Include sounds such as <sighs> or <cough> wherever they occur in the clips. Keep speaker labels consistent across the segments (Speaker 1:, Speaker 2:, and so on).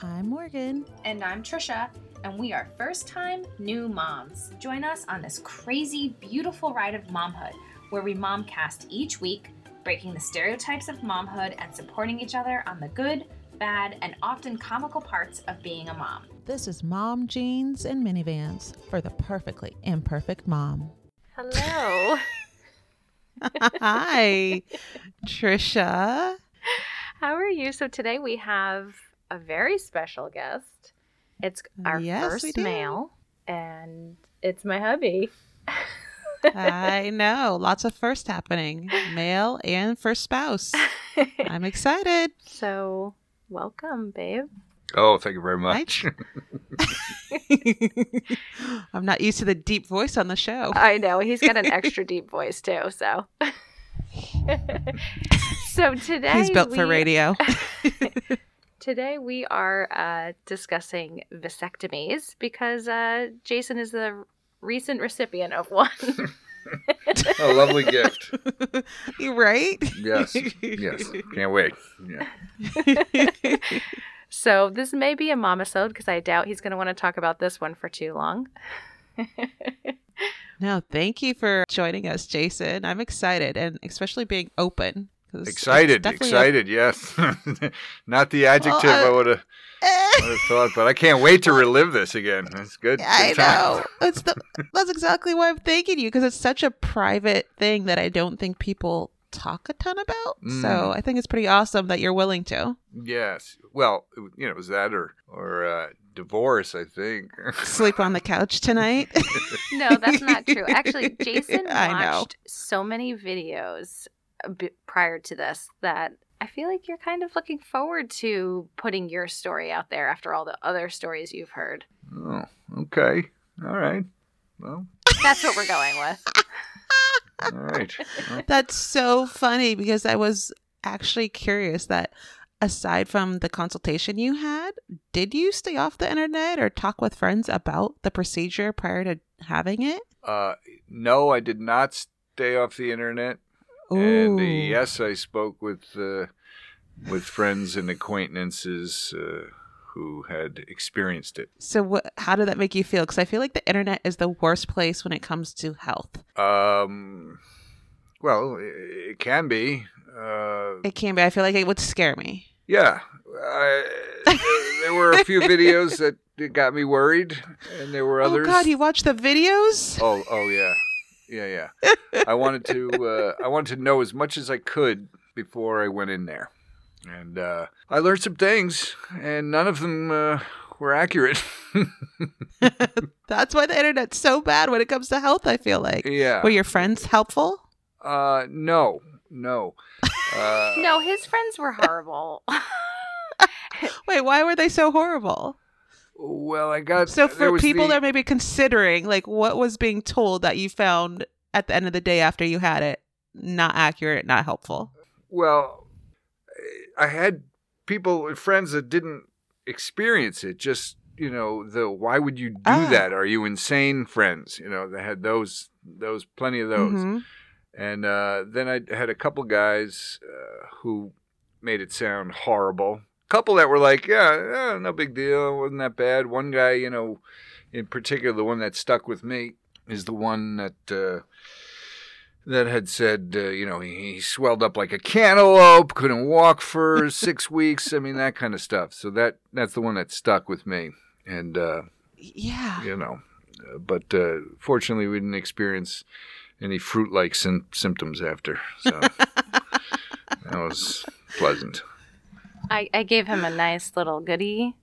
Speaker 1: I'm Morgan.
Speaker 2: And I'm Trisha, and we are first time new moms. Join us on this crazy, beautiful ride of momhood where we momcast each week, breaking the stereotypes of momhood and supporting each other on the good, bad, and often comical parts of being a mom.
Speaker 1: This is Mom Jeans and Minivans for the perfectly imperfect mom.
Speaker 2: Hello. <laughs>
Speaker 1: Hi, Trisha.
Speaker 2: How are you? So today we have a very special guest. It's our
Speaker 1: Yes,
Speaker 2: first male, and it's my hubby. <laughs>
Speaker 1: I know. Lots of first happening. Male and first spouse. <laughs> I'm excited.
Speaker 2: so, welcome, babe.
Speaker 3: Oh, thank you very much. <laughs>
Speaker 1: I'm not used to the deep voice on the show.
Speaker 2: I know he's got an extra deep voice too. So, so today
Speaker 1: He's built for radio.
Speaker 2: Today we are uh, discussing vasectomies because uh, Jason is the recent recipient of one. <laughs>
Speaker 3: a lovely gift. <laughs>
Speaker 1: You right?
Speaker 3: Yes. Yes. Can't wait. Yeah. <laughs>
Speaker 2: so this may be a momisode because I doubt he's going to want to talk about this one for too long.
Speaker 1: No, thank you for joining us, Jason. I'm excited and especially being open. 'Cause it's
Speaker 3: Excited.
Speaker 1: a-
Speaker 3: Excited. Yes. <laughs> Not the adjective
Speaker 1: Well,
Speaker 3: I
Speaker 1: uh,
Speaker 3: would have <laughs> thought, but I can't wait to relive this again. That's good.
Speaker 1: I
Speaker 3: good time.
Speaker 1: know. <laughs> It's the that's exactly why I'm thanking you because it's such a private thing that I don't think people talk a ton about. So
Speaker 3: Mm.
Speaker 1: I think it's pretty awesome that you're willing to
Speaker 3: Yes. Well, you know, it was that or or uh, divorce? I think.
Speaker 1: sleep on the couch tonight.
Speaker 2: No, that's not true. Actually, Jason
Speaker 1: I know.
Speaker 2: watched so many videos a bit prior to this that I feel like you're kind of looking forward to putting your story out there after all the other stories you've heard.
Speaker 3: oh, okay. All right. Well,
Speaker 2: That's what we're going with.
Speaker 3: all right. Well, <laughs>
Speaker 1: That's so funny because I was actually curious that aside from the consultation you had, did you stay off the internet or talk with friends about the procedure prior to having it?
Speaker 3: Uh, no, I did not stay off the internet. And uh, yes, I spoke with uh, with friends and acquaintances uh, who had experienced it.
Speaker 1: So what how did that make you feel? Cuz I feel like the internet is the worst place when it comes to health.
Speaker 3: Um, well, it, it can be. Uh,
Speaker 1: It can be. I feel like it would scare me.
Speaker 3: yeah, I, there were a few videos that got me worried, and there were <laughs> others.
Speaker 1: Oh god, you watch the videos?
Speaker 3: Oh, oh yeah, yeah, yeah. <laughs> I wanted to, uh, I wanted to know as much as I could before I went in there, and uh, I learned some things, and none of them uh, were accurate. <laughs> <laughs>
Speaker 1: That's why the internet's so bad when it comes to health, I feel like.
Speaker 3: yeah.
Speaker 1: Were your friends helpful?
Speaker 3: Uh, no, no. Uh,
Speaker 2: No, his friends were horrible.
Speaker 1: Wait, why were they so horrible?
Speaker 3: Well, I got
Speaker 1: So for people
Speaker 3: the-
Speaker 1: that may be considering, like, what was being told that you found at the end of the day after you had it not accurate, not helpful?
Speaker 3: Well, I had people, friends that didn't experience it. Just you know, the why would you do
Speaker 1: Ah.
Speaker 3: that? Are you insane? Friends, you know, they had those, those plenty of those.
Speaker 1: Mhm.
Speaker 3: And uh, then I had a couple guys uh, who made it sound horrible. Couple that were like, yeah, eh, no big deal, wasn't that bad. One guy, you know, in particular, the one that stuck with me is the one that uh, that had said, uh, you know, he, he swelled up like a cantaloupe, couldn't walk for <laughs> six weeks. I mean, that kind of stuff. So that that's the one that stuck with me, and uh,
Speaker 1: Yeah.
Speaker 3: you know, uh, but uh, fortunately, we didn't experience any fruit-like sym- symptoms after. So <laughs> that was pleasant.
Speaker 2: I, I gave him a nice little goodie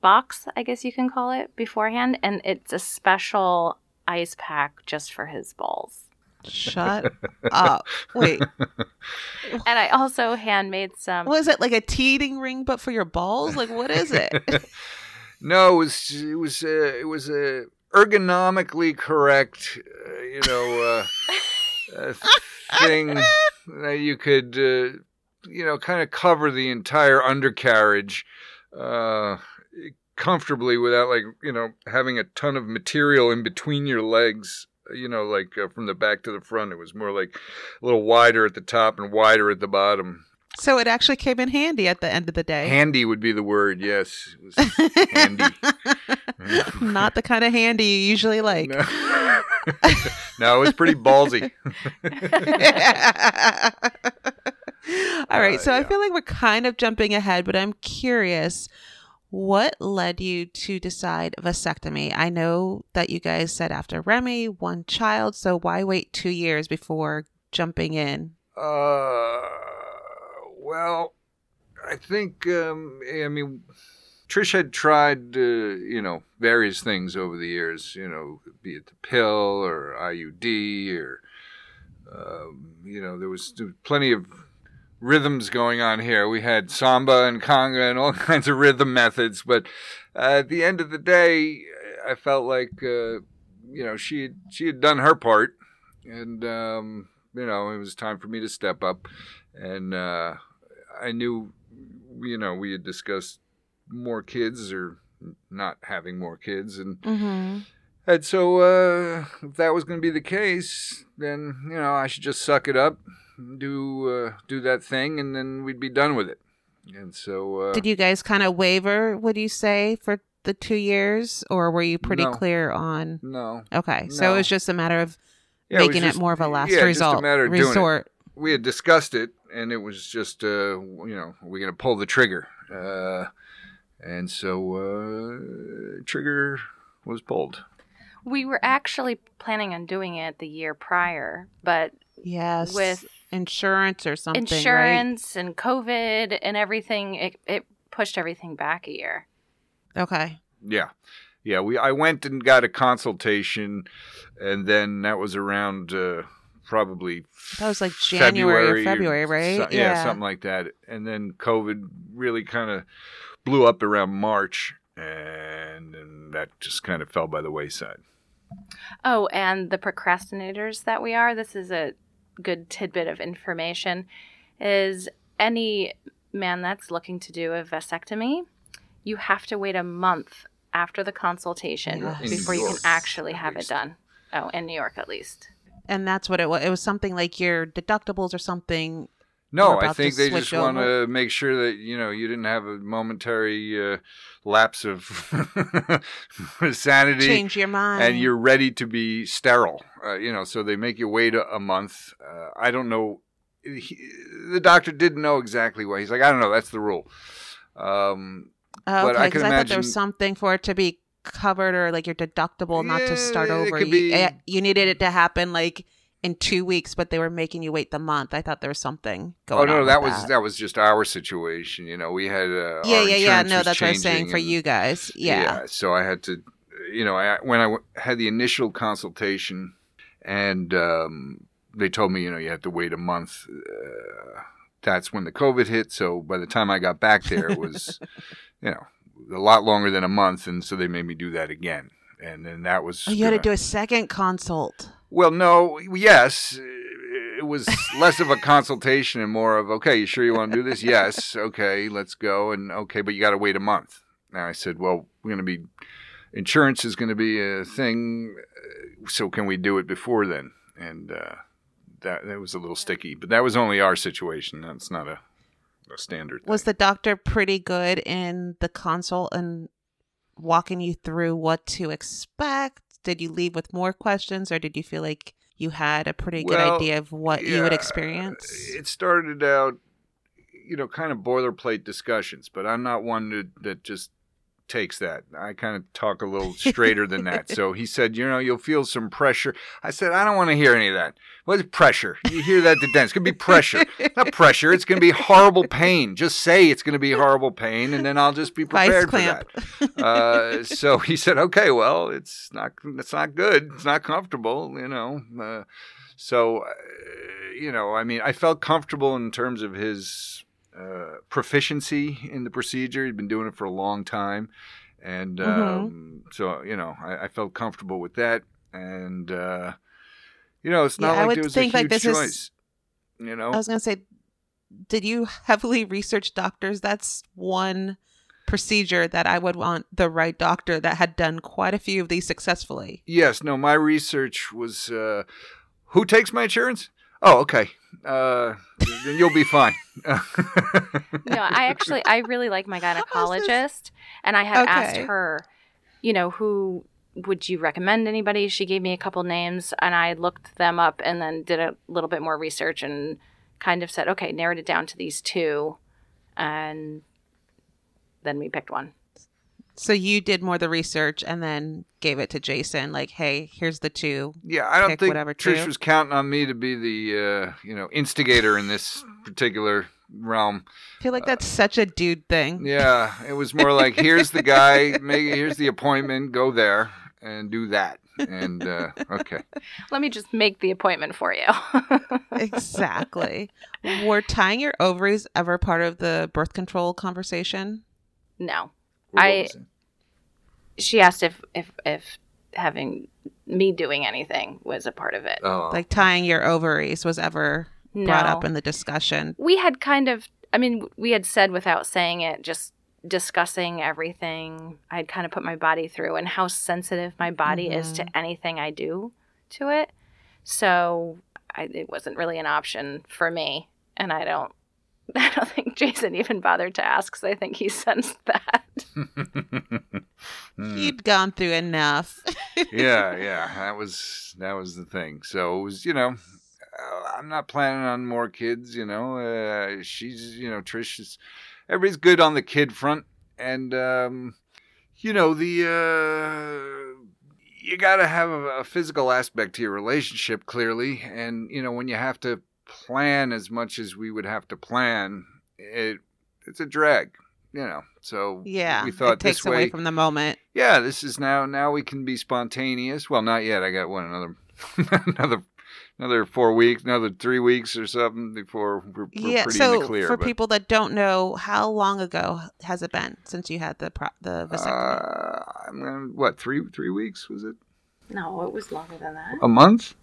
Speaker 2: box, I guess you can call it, beforehand, and it's a special ice pack just for his balls.
Speaker 1: Shut up. Wait, <laughs>
Speaker 2: And I also handmade some.
Speaker 1: was it like a teething ring but for your balls? Like, what is it? <laughs>
Speaker 3: no, it was it was uh, it was a ergonomically correct, uh, you know, uh, <laughs> uh, thing that you could, uh, you know, kind of cover the entire undercarriage uh, comfortably without, like, you know, having a ton of material in between your legs. You know, like uh, from the back to the front, it was more like a little wider at the top and wider at the bottom.
Speaker 1: So it actually came in handy at the end of the day.
Speaker 3: Handy would be the word. Yes, handy. <laughs>
Speaker 1: Not the kind of handy you usually like.
Speaker 3: no. <laughs> no, it was pretty ballsy. <laughs> <laughs>
Speaker 1: All right,
Speaker 3: Uh,
Speaker 1: so I feel like we're kind of jumping ahead, but I'm curious what led you to decide vasectomy? I know that you guys said after Remy, one child, so why wait two years before jumping in?
Speaker 3: Uh, well, I think um, I mean Trish had tried uh, you know various things over the years. You know, be it the pill or IUD or um, you know there was, there was plenty of rhythms going on here. We had samba and conga and all <laughs> kinds of rhythm methods, but uh, at the end of the day, I felt like uh, you know she had, she had done her part, and um, you know it was time for me to step up, and uh, I knew you know we had discussed more kids or not having more kids, and
Speaker 1: Mm-hmm.
Speaker 3: and so uh, if that was going to be the case, then you know I should just suck it up, do uh, do that thing, and then we'd be done with it. And so uh,
Speaker 1: Did you guys kind of waver, would you say, for the two years, or were you pretty
Speaker 3: No.
Speaker 1: clear on?
Speaker 3: no,
Speaker 1: Okay, so it was just a matter of
Speaker 3: Yeah, was
Speaker 1: making
Speaker 3: just-
Speaker 1: it more of a last
Speaker 3: yeah, just a matter of doing it.
Speaker 1: resort.
Speaker 3: we had discussed it, and it was just, uh, you know, are we going to pull the trigger? Uh, and so, uh, trigger was pulled.
Speaker 2: We were actually planning on doing it the year prior, but
Speaker 1: Yes,
Speaker 2: with
Speaker 1: insurance or something. right?
Speaker 2: insurance and COVID and everything, it, it pushed everything back a year.
Speaker 1: Okay.
Speaker 3: Yeah, yeah. We I went and got a consultation, and then that was around uh, probably
Speaker 1: That was like January or February, right?
Speaker 3: so- yeah, something like that. And then COVID really kind of blew up around March, and, then that just kind of fell by the wayside.
Speaker 2: Oh, and the procrastinators that we are, this is a good tidbit of information, is any man that's looking to do a vasectomy, you have to wait a month after the consultation
Speaker 1: Yes.
Speaker 2: Before
Speaker 3: New
Speaker 2: you can actually
Speaker 3: at
Speaker 2: have it done. Oh, in New York at least.
Speaker 1: And that's what it was. It was something like your deductibles or something.
Speaker 3: No, I think they just want to make sure that you know you didn't have a momentary uh, lapse of <laughs> sanity.
Speaker 1: Change your mind.
Speaker 3: and you're ready to be sterile. Uh, you know, so they make you wait a, a month. Uh, I don't know. He, the doctor didn't know exactly why. He's like, I don't know. That's the rule. Um,
Speaker 1: Oh,
Speaker 3: but
Speaker 1: okay,
Speaker 3: I can
Speaker 1: because I, thought there was something for it to be covered or like your deductible not to start over. You,
Speaker 3: be-
Speaker 1: eh, you needed it to happen like in two weeks, but they were making you wait the month. I thought there was something
Speaker 3: oh
Speaker 1: going on.
Speaker 3: Oh
Speaker 1: no,
Speaker 3: that was that. was just our situation. You know, we had uh,
Speaker 1: yeah, yeah, yeah. No, that's what I was saying for
Speaker 3: and-
Speaker 1: you guys. Yeah.
Speaker 3: So I had to, you know, I when I w- had the initial consultation, and um, they told me, you know, you have to wait a month. Uh, that's when the COVID hit. So by the time I got back there, it was, <laughs> you know, a lot longer than a month, and so they made me do that again. And then that was.
Speaker 1: Oh, you had to
Speaker 3: gonna-
Speaker 1: do a second consult.
Speaker 3: Well, no, yes. It was less of a consultation and more of, okay, you sure you want to do this? <laughs> Yes. Okay, let's go. And okay, but you got to wait a month. Now I said, well, we're going to be, insurance is going to be a thing. uh, So can we do it before then? And uh, that, that was a little sticky, but that was only our situation. That's not a, a standard.
Speaker 1: Was the doctor pretty good in the consult and walking you through what to expect? Did you leave with more questions or did you feel like you had a pretty good
Speaker 3: Well,
Speaker 1: idea of what you would experience?
Speaker 3: It started out, you know, kind of boilerplate discussions, but I'm not one that, that just takes that. I kind of talk a little <laughs> straighter than that. So he said, you know, you'll feel some pressure. I said, I don't want to hear any of that. What's pressure? You hear that to dentist. It's going to be pressure. Not pressure. It's going to be horrible pain. Just say it's going to be horrible pain, and then I'll just be prepared for that. Uh, so he said, okay, well, it's not, it's not good. It's not comfortable, you know. Uh, so, uh, you know, I mean, I felt comfortable in terms of his uh, proficiency in the procedure. He'd been doing it for a long time. And
Speaker 1: Mhm.
Speaker 3: um, so, you know, I, I felt comfortable with that. And, uh, you know, it's
Speaker 1: Yeah,
Speaker 3: not
Speaker 1: I
Speaker 3: like there was
Speaker 1: think,
Speaker 3: a
Speaker 1: like,
Speaker 3: huge
Speaker 1: this is-
Speaker 3: choice. You know?
Speaker 1: I was going to say, did you heavily research doctors? That's one procedure that I would want the right doctor that had done quite a few of these successfully.
Speaker 3: Yes, no, my research was uh, who takes my insurance? Oh, okay. Uh, then you'll be fine. <laughs>
Speaker 2: No, I actually I really like my gynecologist, and I had asked her, you know, who would you recommend anybody? She gave me a couple names, and I looked them up, and then did a little bit more research, and kind of said, okay, narrowed it down to these two, and then we picked one.
Speaker 1: So you did more of the research and then gave it to Jason, like, hey, here's the two.
Speaker 3: Yeah, I don't
Speaker 1: Pick
Speaker 3: think
Speaker 1: whatever
Speaker 3: Trish
Speaker 1: two.
Speaker 3: was counting on me to be the uh, you know instigator in this particular realm.
Speaker 1: I feel like that's such a dude thing.
Speaker 3: Yeah, it was more like here's the guy, make here's the appointment, go there and do that. And uh, okay,
Speaker 2: Let me just make the appointment for you. <laughs>
Speaker 1: exactly. Were tying your ovaries ever part of the birth control conversation?
Speaker 2: no.
Speaker 3: What
Speaker 2: I- She asked if if if having me doing anything was a part of it.
Speaker 3: Oh,
Speaker 1: Like tying your ovaries was ever
Speaker 2: no.
Speaker 1: brought up in the discussion?
Speaker 2: we had kind of i mean we had said without saying it just discussing everything i had kind of put my body through and how sensitive my body is
Speaker 1: Mhm.
Speaker 2: to anything i do to it so I, it wasn't really an option for me and i don't <laughs> i don't think jason even bothered to ask because i think he <laughs> sensed that <laughs>
Speaker 3: Hmm.
Speaker 1: You'd gone through enough.
Speaker 3: yeah, yeah, that was that was the thing. So it was, you know, uh, I'm not planning on more kids. You know, uh, she's, you know, Trish is. Everybody's good on the kid front, and um, you know the. Uh, you got to have a, a physical aspect to your relationship, clearly, and you know when you have to plan as much as we would have to plan, it it's a drag. You know, so
Speaker 1: yeah.
Speaker 3: we thought
Speaker 1: it takes
Speaker 3: this
Speaker 1: away
Speaker 3: way
Speaker 1: from the moment.
Speaker 3: yeah, this is now now we can be spontaneous. Well, not yet. I got one another <laughs> another another four weeks, another three weeks or something before we're, we're
Speaker 1: yeah.
Speaker 3: pretty
Speaker 1: So
Speaker 3: in the clear.
Speaker 1: for
Speaker 3: but,
Speaker 1: people that don't know, how long ago has it been since you had the pro- the vasectomy?
Speaker 3: uh, I'm gonna, what three three weeks was it?
Speaker 2: no it was longer than that
Speaker 3: A month?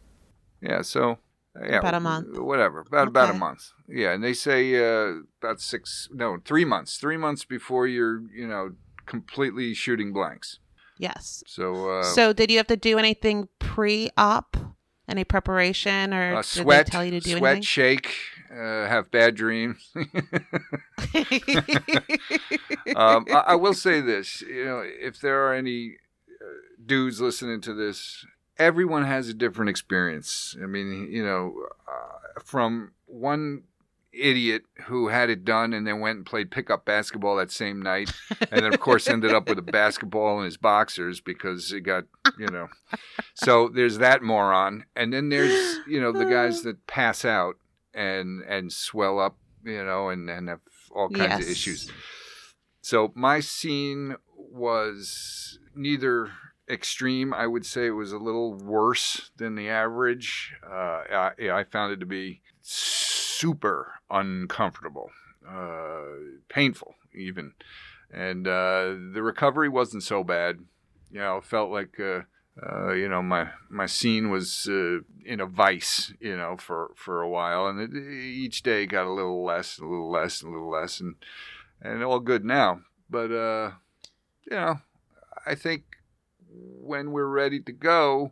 Speaker 3: Yeah. So uh, yeah,
Speaker 1: About a month.
Speaker 3: Whatever. About about a month. Yeah, and they say uh, about six no three months three months before you're you know completely shooting blanks.
Speaker 1: yes.
Speaker 3: So uh,
Speaker 1: so did you have to do anything pre-op? Any preparation, or
Speaker 3: uh,
Speaker 1: did
Speaker 3: sweat
Speaker 1: they tell you to do anything?
Speaker 3: sweat shake. Uh, have bad dreams. <laughs> um, I, I will say this: you know, if there are any uh, dudes listening to this, everyone has a different experience. I mean, you know, uh, from one idiot who had it done and then went and played pickup basketball that same night, and then of course ended up with a basketball in his boxers because he got, you know. So there's that moron, and then there's you know the guys that pass out and and swell up, you know, and and have all kinds of issues. So my scene was neither extreme. I would say it was a little worse than the average. Uh, I, I found it to be super uncomfortable, uh, painful even, and uh, the recovery wasn't so bad. You know, it felt like. Uh, uh, you know, my my scene was uh, in a vice, you know, for for a while, and it, each day got a little less, a little less, a little less, and and all good now. But you know, I think when we're ready to go,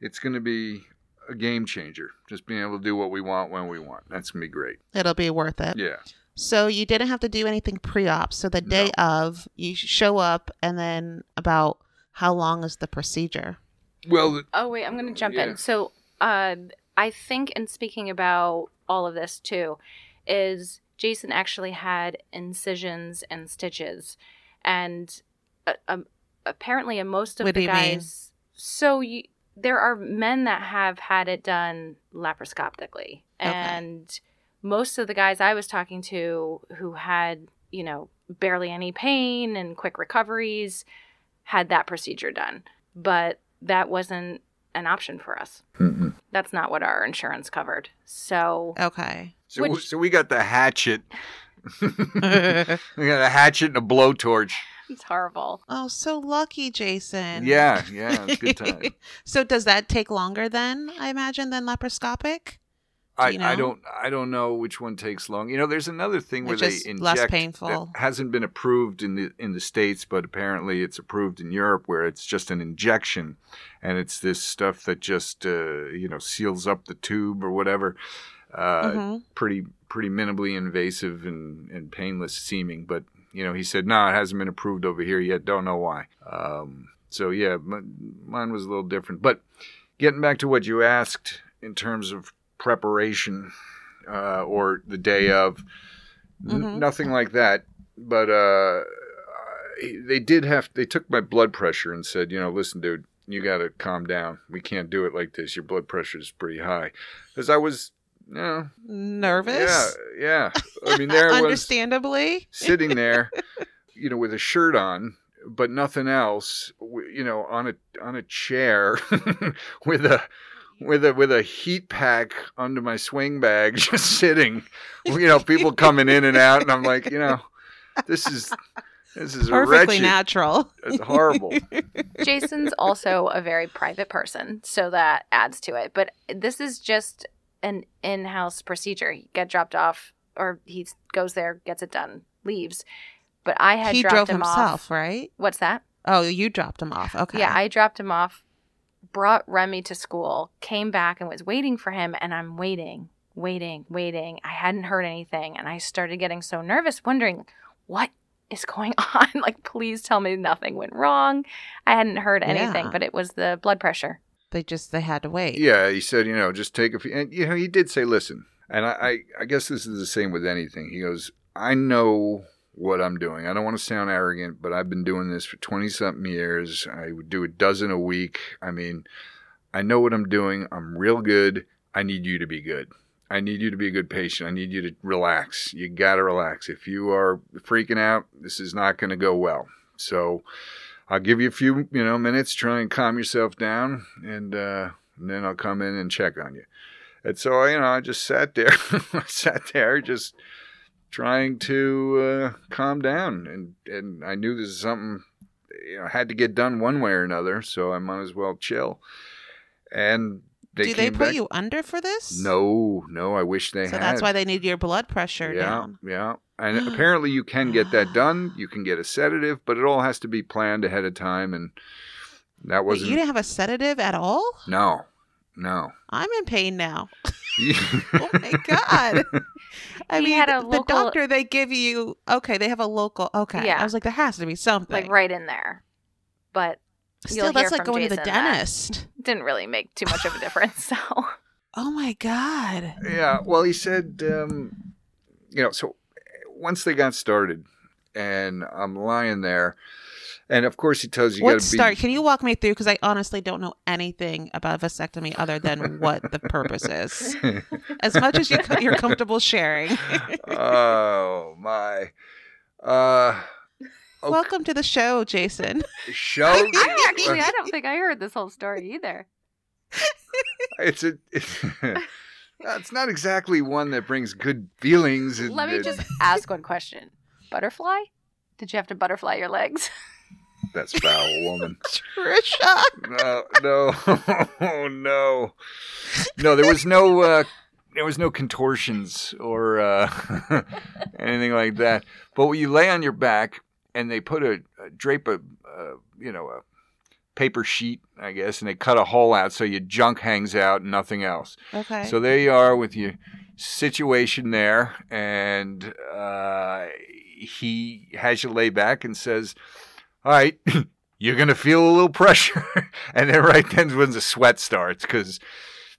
Speaker 3: it's going to be a game changer. Just being able to do what we want when we want. That's going to be great.
Speaker 1: It'll be worth it.
Speaker 3: Yeah.
Speaker 1: So you didn't have to do anything pre-op. So the day of, you show up, and then about how long is the procedure?
Speaker 3: Well,
Speaker 2: Oh wait, I'm gonna jump
Speaker 3: Yeah.
Speaker 2: in. So, uh, I think in speaking about all of this too, is Jason actually had incisions and stitches, and uh, um, apparently in most of
Speaker 1: What
Speaker 2: the
Speaker 1: you mean?
Speaker 2: guys, so you, there are men that have had it done laparoscopically,
Speaker 1: Okay.
Speaker 2: and most of the guys I was talking to who had you know barely any pain and quick recoveries had that procedure done, but that wasn't an option for us.
Speaker 3: mm-mm.
Speaker 2: That's not what our insurance covered. So
Speaker 1: Okay.
Speaker 3: so
Speaker 2: Which-
Speaker 3: so we got the hatchet. <laughs> we got a hatchet and a blowtorch.
Speaker 2: It's horrible.
Speaker 1: oh, so lucky, Jason.
Speaker 3: Yeah, yeah, it's good time. <laughs>
Speaker 1: so does that take longer then, I imagine, than laparoscopic?
Speaker 3: I,
Speaker 1: you
Speaker 3: I don't I don't know which one takes long. You know, there's another thing where
Speaker 1: It's
Speaker 3: they inject
Speaker 1: less
Speaker 3: that
Speaker 1: painful.
Speaker 3: hasn't been approved in the in the states, but apparently it's approved in Europe, where it's just an injection, and it's this stuff that just uh, you know seals up the tube or whatever. Uh,
Speaker 1: Mhm.
Speaker 3: Pretty pretty minimally invasive and, and painless seeming, but you know he said no, it hasn't been approved over here yet. Don't know why. Um, so yeah, m- mine was a little different. But getting back to what you asked in terms of preparation uh, or the day of, n-
Speaker 1: Mhm.
Speaker 3: nothing like that. But uh, they did have. They took my blood pressure and said, you know, listen, dude, you got to calm down. We can't do it like this. Your blood pressure is pretty high. Because I was, you know,
Speaker 1: Nervous?
Speaker 3: yeah, yeah. I mean, there I <laughs> was
Speaker 1: Understandably.
Speaker 3: sitting there, <laughs> you know, with a shirt on, but nothing else. You know, on a on a chair <laughs> with a with a with a heat pack under my swing bag, just sitting. You know, people coming in and out, and I'm like, you know, this is this is
Speaker 1: Perfectly
Speaker 3: wretched.
Speaker 1: natural.
Speaker 3: It's horrible.
Speaker 2: Jason's also a very private person, so that adds to it. But this is just an in-house procedure. He get dropped off, or he goes there, gets it done, leaves. But I had
Speaker 1: he
Speaker 2: dropped
Speaker 1: drove
Speaker 2: him
Speaker 1: himself,
Speaker 2: off.
Speaker 1: right?
Speaker 2: What's that?
Speaker 1: Oh, you dropped him off. Okay.
Speaker 2: Yeah, I dropped him off, brought Remy to school, came back and was waiting for him, and I'm waiting, waiting, waiting. I hadn't heard anything, and I started getting so nervous, wondering what is going <laughs> on. like, please tell me nothing went wrong. I hadn't heard anything,
Speaker 1: Yeah.
Speaker 2: but it was the blood pressure.
Speaker 1: They just they had to wait.
Speaker 3: Yeah, he said, you know, just take a few. And, you know, he did say, listen, and I, I, I guess this is the same with anything. He goes, I know what I'm doing. I don't want to sound arrogant, but I've been doing this for 20 something years. I would do a dozen a week. I mean, I know what I'm doing. I'm real good. I need you to be good. I need you to be a good patient. I need you to relax. You got to relax. If you are freaking out, this is not going to go well. So, I'll give you a few, you know, minutes. Try and calm yourself down, and, uh, and then I'll come in and check on you. And so, you know, I just sat there, <laughs> sat there, just trying to uh, calm down, and and I knew this is something, you know, had to get done one way or another, so I might as well chill. And they
Speaker 1: Do they put
Speaker 3: back-
Speaker 1: you under for this?
Speaker 3: No, no. I wish they had
Speaker 1: So
Speaker 3: had.
Speaker 1: that's why they need your blood pressure
Speaker 3: Yeah,
Speaker 1: down.
Speaker 3: yeah. And <gasps> apparently you can get that <gasps> done. You can get a sedative, but it all has to be planned ahead of time. And that wasn't.
Speaker 1: you didn't have a sedative at all?
Speaker 3: no, no.
Speaker 1: I'm in pain now. <laughs> <laughs> Oh my god! <laughs> I
Speaker 2: He
Speaker 1: mean,
Speaker 2: had a
Speaker 1: the doctor they give you. Okay, they have a local. Okay,
Speaker 2: Yeah.
Speaker 1: I was like, there has to be something.
Speaker 2: like right in there. But
Speaker 1: Still,
Speaker 2: you'll
Speaker 1: that's like
Speaker 2: from
Speaker 1: going to the dentist.
Speaker 2: didn't really make too much of a difference. So
Speaker 1: Oh my god!
Speaker 3: yeah. Well, he said, um, you know, so once they got started, and I'm lying there, and of course he tells you, you got
Speaker 1: what
Speaker 3: to be.
Speaker 1: start? Can you walk me through? Because I honestly don't know anything about vasectomy other than what the purpose is. <laughs> As much as you you're comfortable sharing.
Speaker 3: oh my. Uh, Okay. <laughs>
Speaker 1: Welcome to the show, Jason.
Speaker 3: show.
Speaker 2: I actually I <laughs> don't think I heard this whole story either.
Speaker 3: it's a. It's not exactly one that brings good feelings. and-
Speaker 2: Let me
Speaker 3: and-
Speaker 2: just ask one question. Butterfly? Did you have to butterfly your legs? <laughs>
Speaker 3: That's foul, woman. <laughs>
Speaker 1: Trisha.
Speaker 3: No, no, oh <laughs> no, no. There was no, uh, there was no contortions or uh, anything like that. But when you lay on your back and they put a, a drape a, uh, you know, a paper sheet, I guess, and they cut a hole out so your junk hangs out and nothing else.
Speaker 1: Okay.
Speaker 3: So there you are with your situation there, and uh, he has you lay back and says, "All right, <laughs> you're gonna feel a little pressure," <laughs> and then right then when the sweat starts because.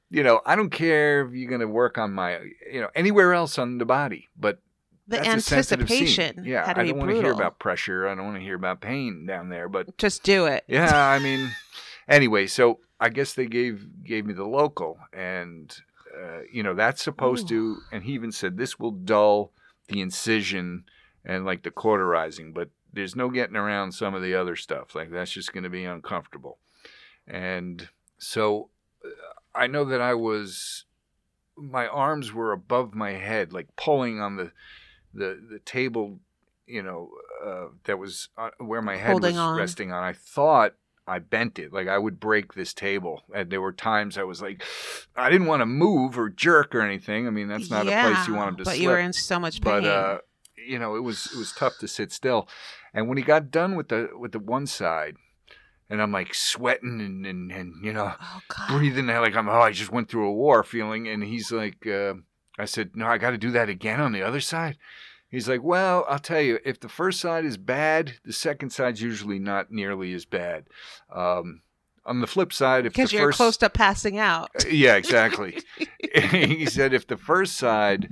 Speaker 3: You know, I don't care if you're going to work on my, you know, anywhere else on the body, but
Speaker 1: the
Speaker 3: that's a sensitive scene.
Speaker 1: anticipation
Speaker 3: Yeah, I don't want to hear about pressure. I don't want to hear about pain down there. But
Speaker 1: Just do it.
Speaker 3: yeah, <laughs> I mean, anyway, so I guess they gave gave me the local, and uh, you know that's supposed to. And he even said this will dull the incision and like the cauterizing, but there's no getting around some of the other stuff. Like that's just going to be uncomfortable. And so uh, I know that I was my arms were above my head, like pulling on the the the table, you know, uh, that was uh, where my head
Speaker 1: Holding
Speaker 3: was
Speaker 1: on.
Speaker 3: resting on. I thought I bent it, like I would break this table, and there were times I was like, I didn't want to move or jerk or anything. I mean, that's not a place you want him to
Speaker 1: But
Speaker 3: slip
Speaker 1: you were in so much pain.
Speaker 3: but uh, you know, it was it was tough to sit still. And when he got done with the with the one side, and I'm like sweating and and, and you know
Speaker 1: oh
Speaker 3: breathing like I'm oh I just went through a war feeling, and he's like, uh, I said, no, I got to do that again on the other side. He's like, well, I'll tell you, if the first side is bad, the second side's usually not nearly as bad. Um, on the flip side, if the
Speaker 1: Because you're
Speaker 3: first
Speaker 1: close to passing out.
Speaker 3: Uh, yeah, exactly. <laughs> <laughs> he said if the first side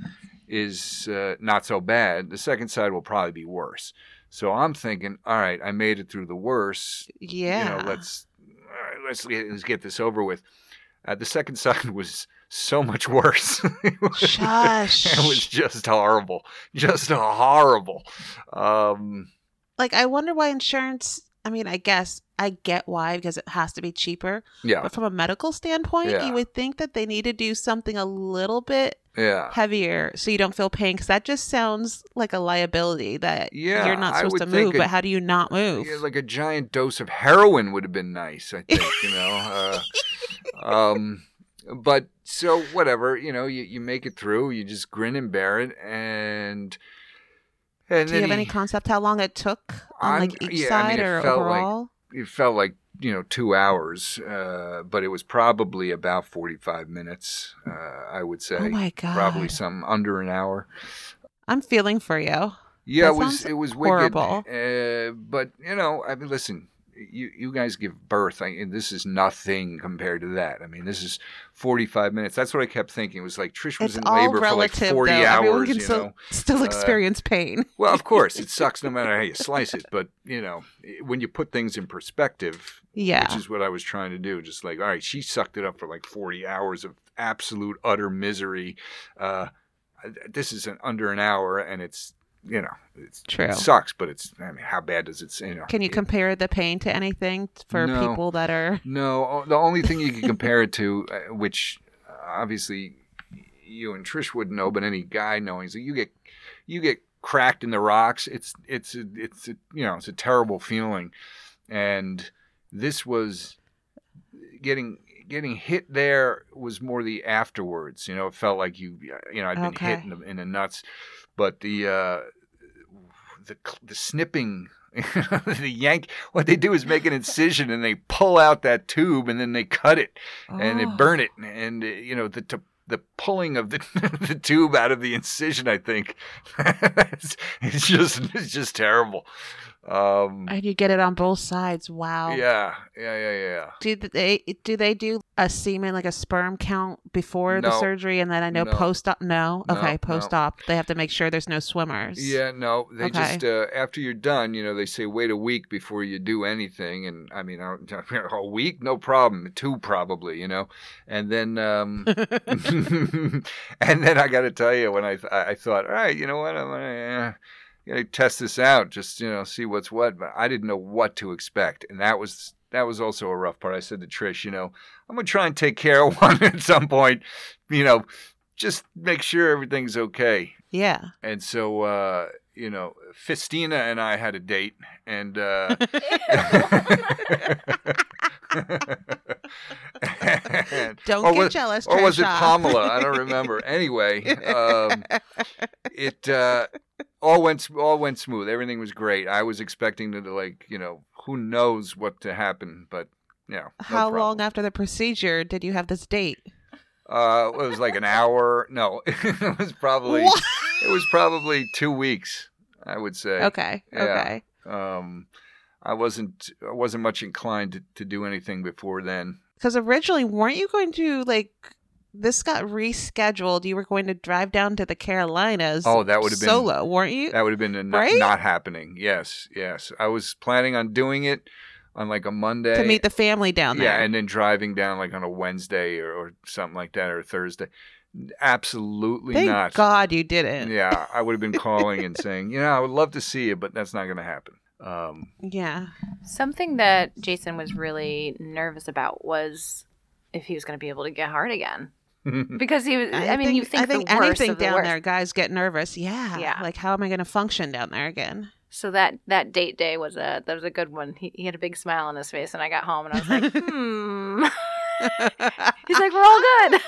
Speaker 3: is uh, not so bad, the second side will probably be worse. So I'm thinking, all right, I made it through the worst.
Speaker 1: Yeah.
Speaker 3: You know, let's all right, let's get, let's get this over with. Uh, the second <laughs> side was so much worse. it, was, <laughs>
Speaker 1: Shush.
Speaker 3: it was just horrible, just horrible. Um,
Speaker 1: like I wonder why insurance. I mean, I guess I get why because it has to be cheaper.
Speaker 3: yeah,
Speaker 1: But from a medical standpoint,
Speaker 3: Yeah.
Speaker 1: you would think that they need to do something a little bit
Speaker 3: yeah.
Speaker 1: heavier so you don't feel pain because that just sounds like a liability that
Speaker 3: Yeah,
Speaker 1: you're not supposed to move.
Speaker 3: a-
Speaker 1: but how do you not move?
Speaker 3: Yeah, like a giant dose of heroin would have been nice, I think, you know. Uh, <laughs> um, but so whatever, you know, you, you make it through, you just grin and bear it, and and
Speaker 1: do you have any concept how long it took on
Speaker 3: I'm-
Speaker 1: like each
Speaker 3: yeah, I mean,
Speaker 1: side
Speaker 3: it
Speaker 1: or
Speaker 3: felt like-
Speaker 1: overall?
Speaker 3: it felt like you know two hours, uh, but it was probably about forty five minutes, uh, I would say,
Speaker 1: oh my god!
Speaker 3: probably some under an hour.
Speaker 1: I'm feeling for you.
Speaker 3: Yeah,
Speaker 1: That
Speaker 3: it was it was
Speaker 1: horrible.
Speaker 3: wicked. Uh, but you know, I mean, listen, you you guys give birth. I, and this is nothing compared to that. I mean, this is forty five minutes. That's what I kept thinking. It was like Trish was
Speaker 1: It's
Speaker 3: in labor for like forty
Speaker 1: though. Everyone
Speaker 3: hours. You
Speaker 1: still
Speaker 3: know.
Speaker 1: still
Speaker 3: Uh,
Speaker 1: experience pain.
Speaker 3: Well, of course, it <laughs> sucks no matter how you slice it. But you know, when you put things in perspective,
Speaker 1: Yeah.
Speaker 3: which is what I was trying to do. Just like, all right, she sucked it up for like 40 hours of absolute utter misery. Uh, this is an, under an hour, and it's you know, it's,
Speaker 1: True.
Speaker 3: it sucks, but it's. I mean, how bad does it? You know,
Speaker 1: Can you
Speaker 3: it-
Speaker 1: compare the pain to anything for
Speaker 3: No.
Speaker 1: people that are?
Speaker 3: No, the only thing you can compare it to, uh, which uh, obviously you and Trish wouldn't know, but any guy knowing, is that you get you get cracked in the rocks. It's it's a, it's a, you know it's a terrible feeling, and this was getting getting hit there was more the afterwards. You know, it felt like you you know I'd been
Speaker 1: Okay.
Speaker 3: hit in the, in the nuts, but the uh, the the snipping. <laughs> the yank what they do is make an incision and they pull out that tube and then they cut it and they
Speaker 1: Oh.
Speaker 3: burn it and uh, you know the the pulling of the <laughs> the tube out of the incision i think <laughs> it's, it's just it's just terrible um
Speaker 1: And you get it on both sides. Wow.
Speaker 3: yeah yeah yeah yeah
Speaker 1: Do they do they do a semen like a sperm count before the surgery and then I know
Speaker 3: No.
Speaker 1: post op? No.
Speaker 3: No,
Speaker 1: Okay,
Speaker 3: no.
Speaker 1: post op. They have to make sure there's no swimmers.
Speaker 3: yeah no they
Speaker 1: Okay.
Speaker 3: just uh, after you're done you know they say wait a week before you do anything and i mean I- <laughs> a week no problem two probably you know and then um <laughs> <laughs> and then I got to tell you, when I I thought, all right, you know what, I'm gonna, uh, gonna test this out, just you know, see what's what. But I didn't know what to expect, and that was that was also a rough part. I said to Trish, you know, I'm gonna try and take care of <laughs> one at some point, you know, just make sure everything's okay.
Speaker 1: yeah.
Speaker 3: And so, uh, you know, Festina and I had a date, and. Uh, <laughs> <laughs> and- <laughs>
Speaker 1: Don't get
Speaker 3: was-
Speaker 1: jealous.
Speaker 3: or was it. Pamela? I don't remember. Anyway, um, it uh, all went all went smooth. Everything was great. I was expecting to like you know who knows what to happen, but you know. no
Speaker 1: How long after the procedure did you have this date?
Speaker 3: Uh, it was like an hour. No, <laughs> it was probably
Speaker 1: What?
Speaker 3: it was probably two weeks. I would say.
Speaker 1: Okay.
Speaker 3: Yeah.
Speaker 1: Okay.
Speaker 3: Um, I wasn't I wasn't much inclined to, to do anything before then.
Speaker 1: Because originally, weren't you going to like? This got rescheduled. You were going to drive down to the Carolinas.
Speaker 3: Oh, that would have been
Speaker 1: solo, weren't you?
Speaker 3: That would have been a not,
Speaker 1: Right?
Speaker 3: not happening. Yes, yes. I was planning on doing it on like a Monday
Speaker 1: to meet the family down there.
Speaker 3: Yeah, and then driving down like on a Wednesday or, or something like that or a Thursday. Absolutely
Speaker 1: Thank
Speaker 3: not.
Speaker 1: God you didn't.
Speaker 3: Yeah, I would have been calling and <laughs> saying, you know, I would love to see you, but that's not going to happen. Um,
Speaker 1: Yeah.
Speaker 2: Something that Jason was really nervous about was if he was going to be able to get hard again. <laughs> Because he was, I, mean, you think,
Speaker 1: I think
Speaker 2: the worst
Speaker 1: anything
Speaker 2: of the
Speaker 1: down
Speaker 2: worst.
Speaker 1: there, guys get nervous. Yeah.
Speaker 2: Yeah.
Speaker 1: Like, how am I going to function down there again?
Speaker 2: So that that date day was a that was a good one. He, he had a big smile on his face, and I got home and I was like, <laughs> hmm. <laughs> He's like, we're all good.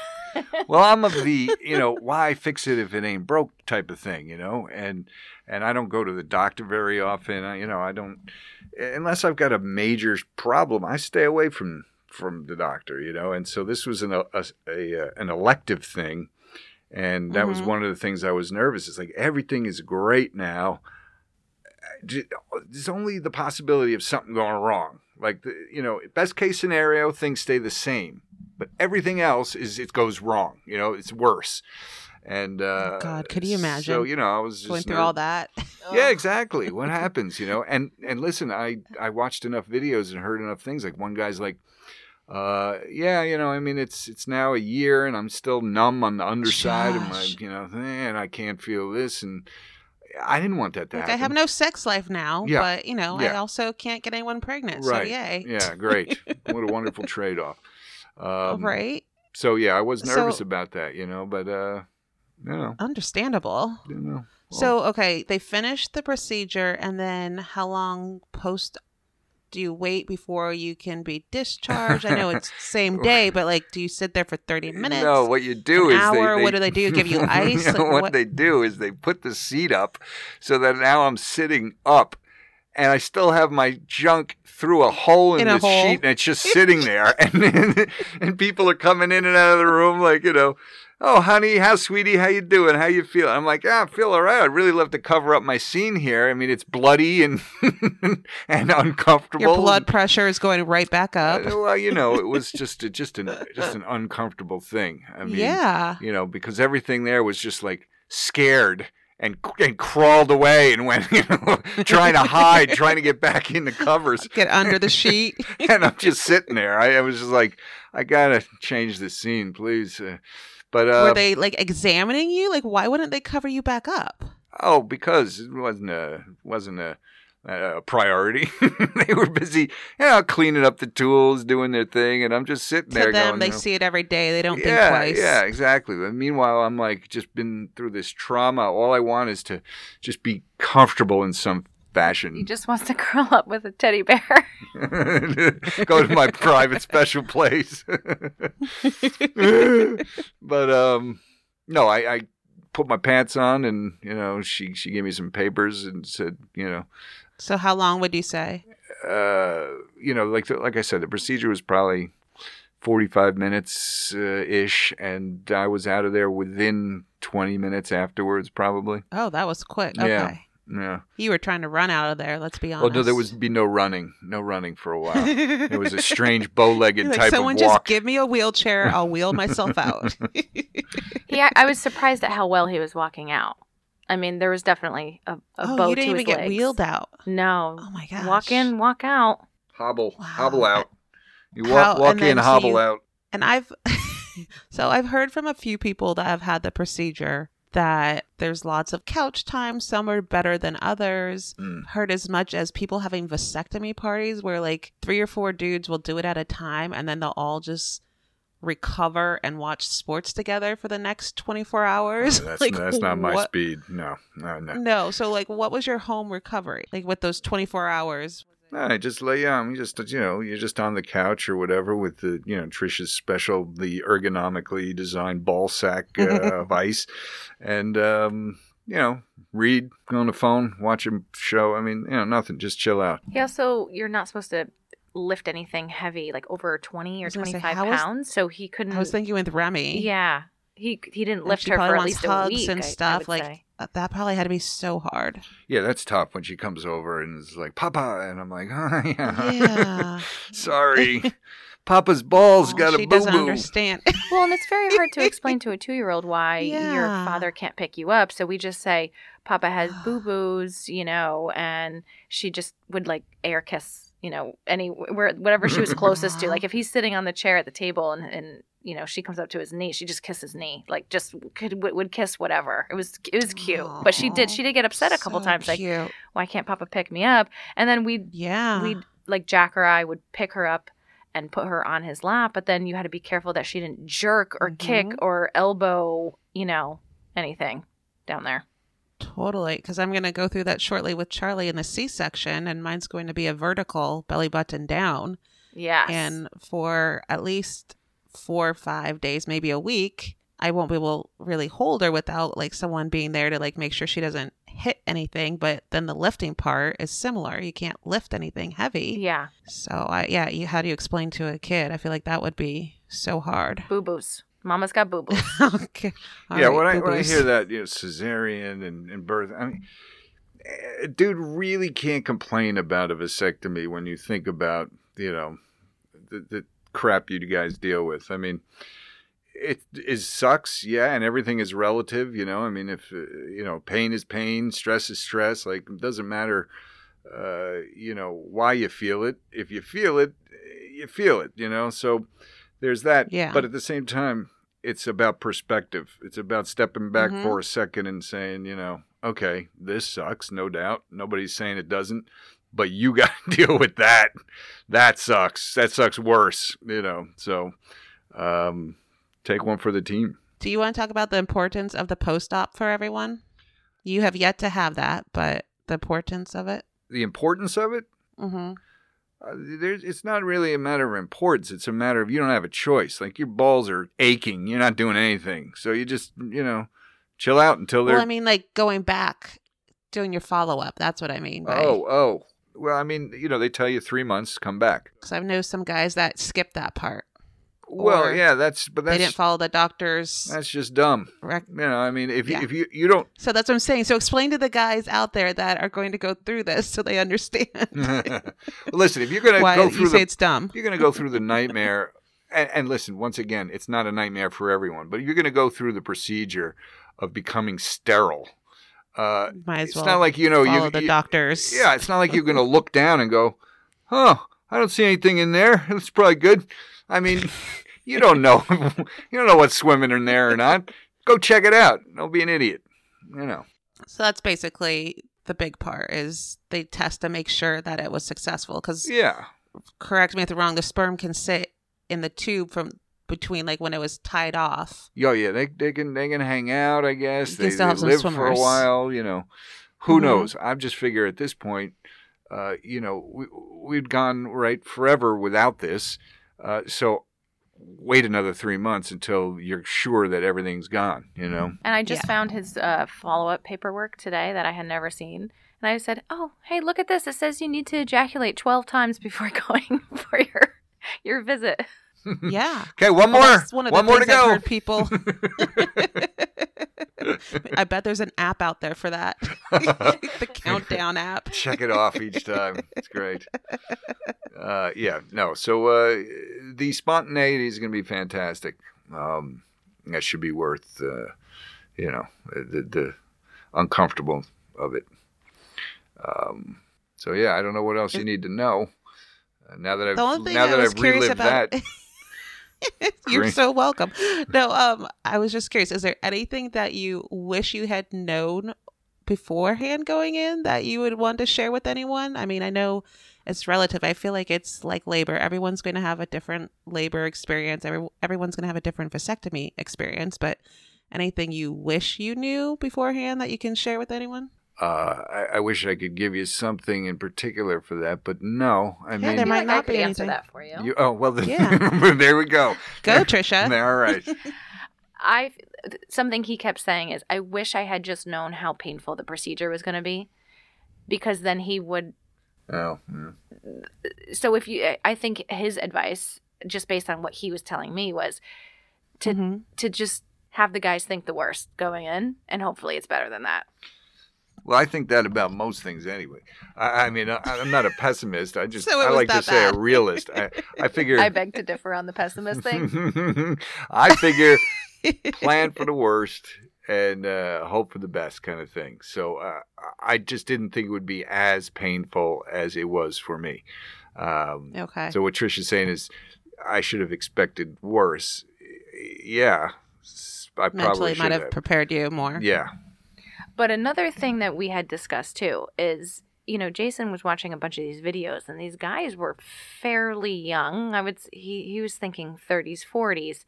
Speaker 3: Well, I'm of the, you know, why fix it if it ain't broke type of thing, you know, and and I don't go to the doctor very often. I, you know, I don't unless I've got a major problem. I stay away from from the doctor, you know, and so this was an a, a, a an elective thing, And that was
Speaker 1: Mhm.
Speaker 3: one of the things I was nervous. It's like everything is great now. There's only the possibility of something going wrong. Like the, you know, best case scenario, things stay the same, but everything else is it goes wrong. You know, it's worse. And uh,
Speaker 1: Oh, God, could you imagine
Speaker 3: So you know, I was just
Speaker 1: Going through
Speaker 3: nerv-
Speaker 1: all that.
Speaker 3: yeah, exactly. What <laughs> happens, you know? And and listen, I I watched enough videos and heard enough things. Like one guy's like, uh, yeah, you know, I mean, it's it's now a year and I'm still numb on the underside of my, you know, and I can't feel this, and I didn't want that to
Speaker 1: Like I have no sex life now,
Speaker 3: Yeah.
Speaker 1: but you know, I also can't get anyone pregnant.
Speaker 3: right.
Speaker 1: So yay.
Speaker 3: Yeah, great. <laughs> what a wonderful trade off. Um,
Speaker 1: right.
Speaker 3: So yeah, I was
Speaker 1: So-
Speaker 3: nervous about that, you know, but uh, you know,
Speaker 1: Understandable.
Speaker 3: you know. well,
Speaker 1: So okay, they finished the procedure, and then how long post do you wait before you can be discharged? I know it's <laughs> same day, but like, do you sit there for thirty minutes?
Speaker 3: No, what you do
Speaker 1: An
Speaker 3: is
Speaker 1: hour?
Speaker 3: they,
Speaker 1: What do they do? Give you <laughs> ice?
Speaker 3: No,
Speaker 1: Like,
Speaker 3: what,
Speaker 1: what-
Speaker 3: they do is they put the seat up so that now I'm sitting up and I still have my junk through a hole in,
Speaker 1: In a
Speaker 3: the
Speaker 1: hole.
Speaker 3: sheet and it's just sitting there <laughs> and and people are coming in and out of the room like, you know, oh honey, how sweetie, how you doing? How you feel? I'm like, yeah, I feel all right. I'd really love to cover up my scene here. I mean, it's bloody and <laughs> and uncomfortable.
Speaker 1: Your blood pressure is going right back up.
Speaker 3: Uh, well, you know, it was <laughs> just a, just an just an uncomfortable thing. I mean,
Speaker 1: yeah.
Speaker 3: you know, because everything there was just like scared and and crawled away and went, <laughs> you know, trying to hide, trying to get back in the covers.
Speaker 1: Get under the sheet. <laughs>
Speaker 3: And I'm just sitting there. I, I was just like, I gotta change the scene, please. Uh, but uh,
Speaker 1: Were they like examining you? Like, why wouldn't they cover you back up?
Speaker 3: oh, because it wasn't a wasn't a a priority. <laughs> they were busy, you know, cleaning up the tools, doing their thing, and I'm just sitting
Speaker 1: To
Speaker 3: there
Speaker 1: them,
Speaker 3: going,
Speaker 1: they
Speaker 3: you know,
Speaker 1: see it every day. They don't
Speaker 3: yeah,
Speaker 1: think twice.
Speaker 3: Yeah, exactly. But meanwhile, I'm like just been through this trauma. All I want is to just be comfortable in some fashion.
Speaker 2: He just wants to <laughs> curl up with a teddy bear. <laughs>
Speaker 3: Go to my private special place. but um, no, I, I put my pants on, and you know, she she gave me some papers and said, you know,
Speaker 1: So, how long would you say?
Speaker 3: uh, you know, like the, like I said, the procedure was probably forty five minutes uh, ish, and I was out of there within twenty minutes afterwards, probably.
Speaker 1: Oh, that was quick.
Speaker 3: Yeah.
Speaker 1: Okay.
Speaker 3: Yeah.
Speaker 1: You were trying to run out of there. Let's be honest.
Speaker 3: Well, no, there was be no running, no running for a <laughs> while. it was a strange bow-legged
Speaker 1: like,
Speaker 3: type
Speaker 1: someone
Speaker 3: of walk.
Speaker 1: Someone just give me a wheelchair. I'll wheel myself <laughs> out.
Speaker 2: yeah, I was surprised at how well he was walking out. I mean, there was definitely a, a
Speaker 1: oh,
Speaker 2: bow
Speaker 1: you didn't
Speaker 2: his
Speaker 1: even get
Speaker 2: legs.
Speaker 1: wheeled out.
Speaker 2: No,
Speaker 1: Oh my gosh.
Speaker 2: walk in, walk out.
Speaker 3: hobble,
Speaker 1: Wow.
Speaker 3: hobble out. You
Speaker 1: How-
Speaker 3: walk, walk
Speaker 1: and then
Speaker 3: in, hobble
Speaker 1: you-
Speaker 3: out.
Speaker 1: And I've <laughs> so I've heard from a few people that have had the procedure that there's lots of couch time. Some are better than others.
Speaker 3: Mm.
Speaker 1: Heard as much as people having vasectomy parties where like three or four dudes will do it at a time and then they'll all just recover and watch sports together for the next 24 hours.
Speaker 3: That's, <laughs>
Speaker 1: like
Speaker 3: that's not my
Speaker 1: what-
Speaker 3: speed. No, no, no.
Speaker 1: No, so like what was your home recovery? Like with those 24 hours?
Speaker 3: No, I just lay down. You just, you know, you're just on the couch or whatever with the, you know, Trisha's special, the ergonomically designed ball sack <laughs> uh, of ice, and um, you know, read on the phone, watch a show. I mean, you know, nothing. Just chill out.
Speaker 2: Yeah. So you're not supposed to lift anything heavy, like over 20 or
Speaker 1: was gonna say,
Speaker 2: 25
Speaker 1: how was-
Speaker 2: pounds. so he couldn't.
Speaker 1: I was thinking with Remy.
Speaker 2: yeah. He, he didn't lift her
Speaker 1: probably
Speaker 2: for at
Speaker 1: wants
Speaker 2: least a
Speaker 1: hugs
Speaker 2: week
Speaker 1: and
Speaker 2: I- I
Speaker 1: stuff.
Speaker 2: would
Speaker 1: like
Speaker 2: say.
Speaker 1: uh, that probably had to be so hard.
Speaker 3: Yeah, that's tough when she comes over and is like, Papa. And I'm like, oh, <laughs> yeah.
Speaker 1: Yeah.
Speaker 3: Sorry. Papa's balls
Speaker 1: Oh,
Speaker 3: got a
Speaker 1: she
Speaker 3: boo
Speaker 1: doesn't understand. <laughs>
Speaker 2: Well, and it's very hard to explain to a <laughs> two year old why your father can't pick you up. So we just say, Papa has <sighs> boo boos, you know, and she just would like air kiss, you know, any where whatever she was <laughs> closest to. Like if he's sitting on the chair at the table and, and you know, she comes up to his knee, she just kisses knee, like just could would, would kiss whatever. It was it was cute, but she did she did get upset a couple
Speaker 1: So
Speaker 2: times, like
Speaker 1: cute.
Speaker 2: why can't Papa pick me up? And then we'd
Speaker 1: yeah.
Speaker 2: we'd like Jack or I would pick her up and put her on his lap, but then you had to be careful that she didn't jerk or kick
Speaker 1: Mhm.
Speaker 2: or elbow, you know, anything down there.
Speaker 1: Totally, because I'm going to go through that shortly with Charlie in the C-section, and mine's going to be a vertical belly button down,
Speaker 2: Yes.
Speaker 1: and for at least four or five days, maybe a week, I won't be able to really hold her without like someone being there to like make sure she doesn't hit anything. But then the lifting part is similar. You can't lift anything heavy.
Speaker 2: yeah,
Speaker 1: So I yeah, you how do you explain to a kid? I feel like that would be so hard.
Speaker 2: boo boos. Mama's got boo boos. <laughs>
Speaker 1: okay. All
Speaker 3: yeah,
Speaker 1: right,
Speaker 3: when I when I hear that, you know, cesarean and, and birth, I mean, eh, dude really can't complain about a vasectomy when you think about you know the, the crap you guys deal with. I mean, it is sucks, yeah, and everything is relative. You know, I mean, if uh, you know, pain is pain, stress is stress. Like, it doesn't matter. Uh, you know why you feel it. If you feel it, you feel it. You know, so there's that.
Speaker 1: Yeah.
Speaker 3: But at the same time, it's about perspective. It's about stepping back
Speaker 1: Mhm.
Speaker 3: for a second and saying, you know, okay, this sucks, no doubt. Nobody's saying it doesn't, but you <laughs> got to deal with that. That sucks. That sucks worse, you know. So, um, take one for the team.
Speaker 1: Do you want to talk about the importance of the post op for everyone? You have yet to have that, but the importance of it.
Speaker 3: The importance of it.
Speaker 1: Mm-hmm.
Speaker 3: Uh, there's, it's not really a matter of importance. It's a matter of you don't have a choice. Like your balls are aching. You're not doing anything. So you just, you know, chill out until they're
Speaker 1: Well, I mean, like going back, doing your follow up. That's what I mean. By,
Speaker 3: Oh, oh. Well, I mean, you know, they tell you three months, come back.
Speaker 1: because I know some guys that skip that part.
Speaker 3: Well, yeah, that's but
Speaker 1: they
Speaker 3: that's
Speaker 1: didn't follow the doctor's.
Speaker 3: that's just dumb.
Speaker 1: Rec-
Speaker 3: You know, I mean, if you
Speaker 1: Yeah.
Speaker 3: if you you don't.
Speaker 1: so that's what I'm saying. So explain to the guys out there that are going to go through this so they understand <laughs>
Speaker 3: listen, if you're gonna
Speaker 1: why
Speaker 3: go
Speaker 1: you
Speaker 3: through
Speaker 1: say
Speaker 3: the
Speaker 1: it's dumb.
Speaker 3: you're gonna go through the nightmare. <laughs> And, and listen, once again, it's not a nightmare for everyone, but you're going to go through the procedure of becoming sterile. Uh,
Speaker 1: Might as
Speaker 3: it's
Speaker 1: well
Speaker 3: not like you know
Speaker 1: follow
Speaker 3: you,
Speaker 1: the
Speaker 3: you-
Speaker 1: doctors.
Speaker 3: Yeah, it's not like you're going to look down and go, "Huh, I don't see anything in there. <laughs> It's probably good." I mean, you don't know. <laughs> you don't know what's swimming in there or not. Go check it out. Don't be an idiot. You know.
Speaker 1: So that's basically the big part is they test to make sure that it was successful. Because
Speaker 3: Yeah.
Speaker 1: correct me if I'm wrong, the sperm can sit in the tube from between like when it was tied off.
Speaker 3: Oh yeah, they they can they can hang out. I guess
Speaker 1: You can
Speaker 3: they,
Speaker 1: still
Speaker 3: they
Speaker 1: have some
Speaker 3: live for a while. You know, who
Speaker 1: Mhm.
Speaker 3: knows? I just figure at this point, uh, you know, we we'd gone right forever without this. Uh, so wait another three months until you're sure that everything's gone. You know.
Speaker 2: And I just
Speaker 1: Yeah.
Speaker 2: found his uh, follow up paperwork today that I had never seen. And I said, Oh, hey, look at this. It says you need to ejaculate 12 times before <laughs> going for your your visit.
Speaker 1: Yeah. <laughs>
Speaker 3: Okay, one more.
Speaker 1: that's one
Speaker 3: one more to go.
Speaker 1: people. <laughs> <laughs> I bet there's an app out there for that. <laughs> the countdown app.
Speaker 3: Check it off each time. It's great. Uh, yeah, no. So uh, the spontaneity is going to be fantastic. Um, that should be worth, uh, you know, the, the uncomfortable of it. Um, so yeah, I don't know what else you need to know. Uh, now that I've
Speaker 1: The only thing
Speaker 3: now that I've
Speaker 1: curious
Speaker 3: relived
Speaker 1: about.
Speaker 3: that, <laughs> <laughs>
Speaker 1: You're so welcome. No, um, I was just curious. Is there anything that you wish you had known beforehand going in that you would want to share with anyone? I mean, I know it's relative. I feel like it's like labor. Everyone's going to have a different labor experience. Every, everyone's going to have a different vasectomy experience. But anything you wish you knew beforehand that you can share with anyone?
Speaker 3: Uh, I, I wish I could give you something in particular for that, but no. I
Speaker 1: Yeah,
Speaker 3: mean,
Speaker 1: there might
Speaker 2: feel like
Speaker 1: not
Speaker 2: I could
Speaker 1: be
Speaker 2: answer
Speaker 1: anything.
Speaker 2: that for you.
Speaker 3: you, oh well, then,
Speaker 1: Yeah. <laughs>
Speaker 3: there we go.
Speaker 1: Go, Trisha. <laughs>
Speaker 3: All right. <laughs>
Speaker 2: I something he kept saying is, I wish I had just known how painful the procedure was going to be, because then he would.
Speaker 3: Oh, yeah.
Speaker 2: So if you, I think his advice, just based on what he was telling me, was to
Speaker 1: Mhm.
Speaker 2: to just have the guys think the worst going in, and hopefully it's better than that.
Speaker 3: Well, I think that about most things anyway. I, I mean, I, I'm not a pessimist. I just
Speaker 1: So
Speaker 3: I like to
Speaker 1: that
Speaker 3: say a realist. I, I <laughs> figure.
Speaker 2: I beg to differ on the pessimist thing. <laughs>
Speaker 3: I figure <laughs> plan for the worst and uh, hope for the best kind of thing. So uh, I just didn't think it would be as painful as it was for me. Um,
Speaker 1: Okay.
Speaker 3: So what Trish is saying is, I should have expected worse. Yeah, I probably
Speaker 1: Mentally might have
Speaker 3: have.
Speaker 1: prepared you more.
Speaker 3: Yeah.
Speaker 2: But another thing that we had discussed too is, you know, Jason was watching a bunch of these videos, and these guys were fairly young. I would s- he he was thinking 30s, 40s.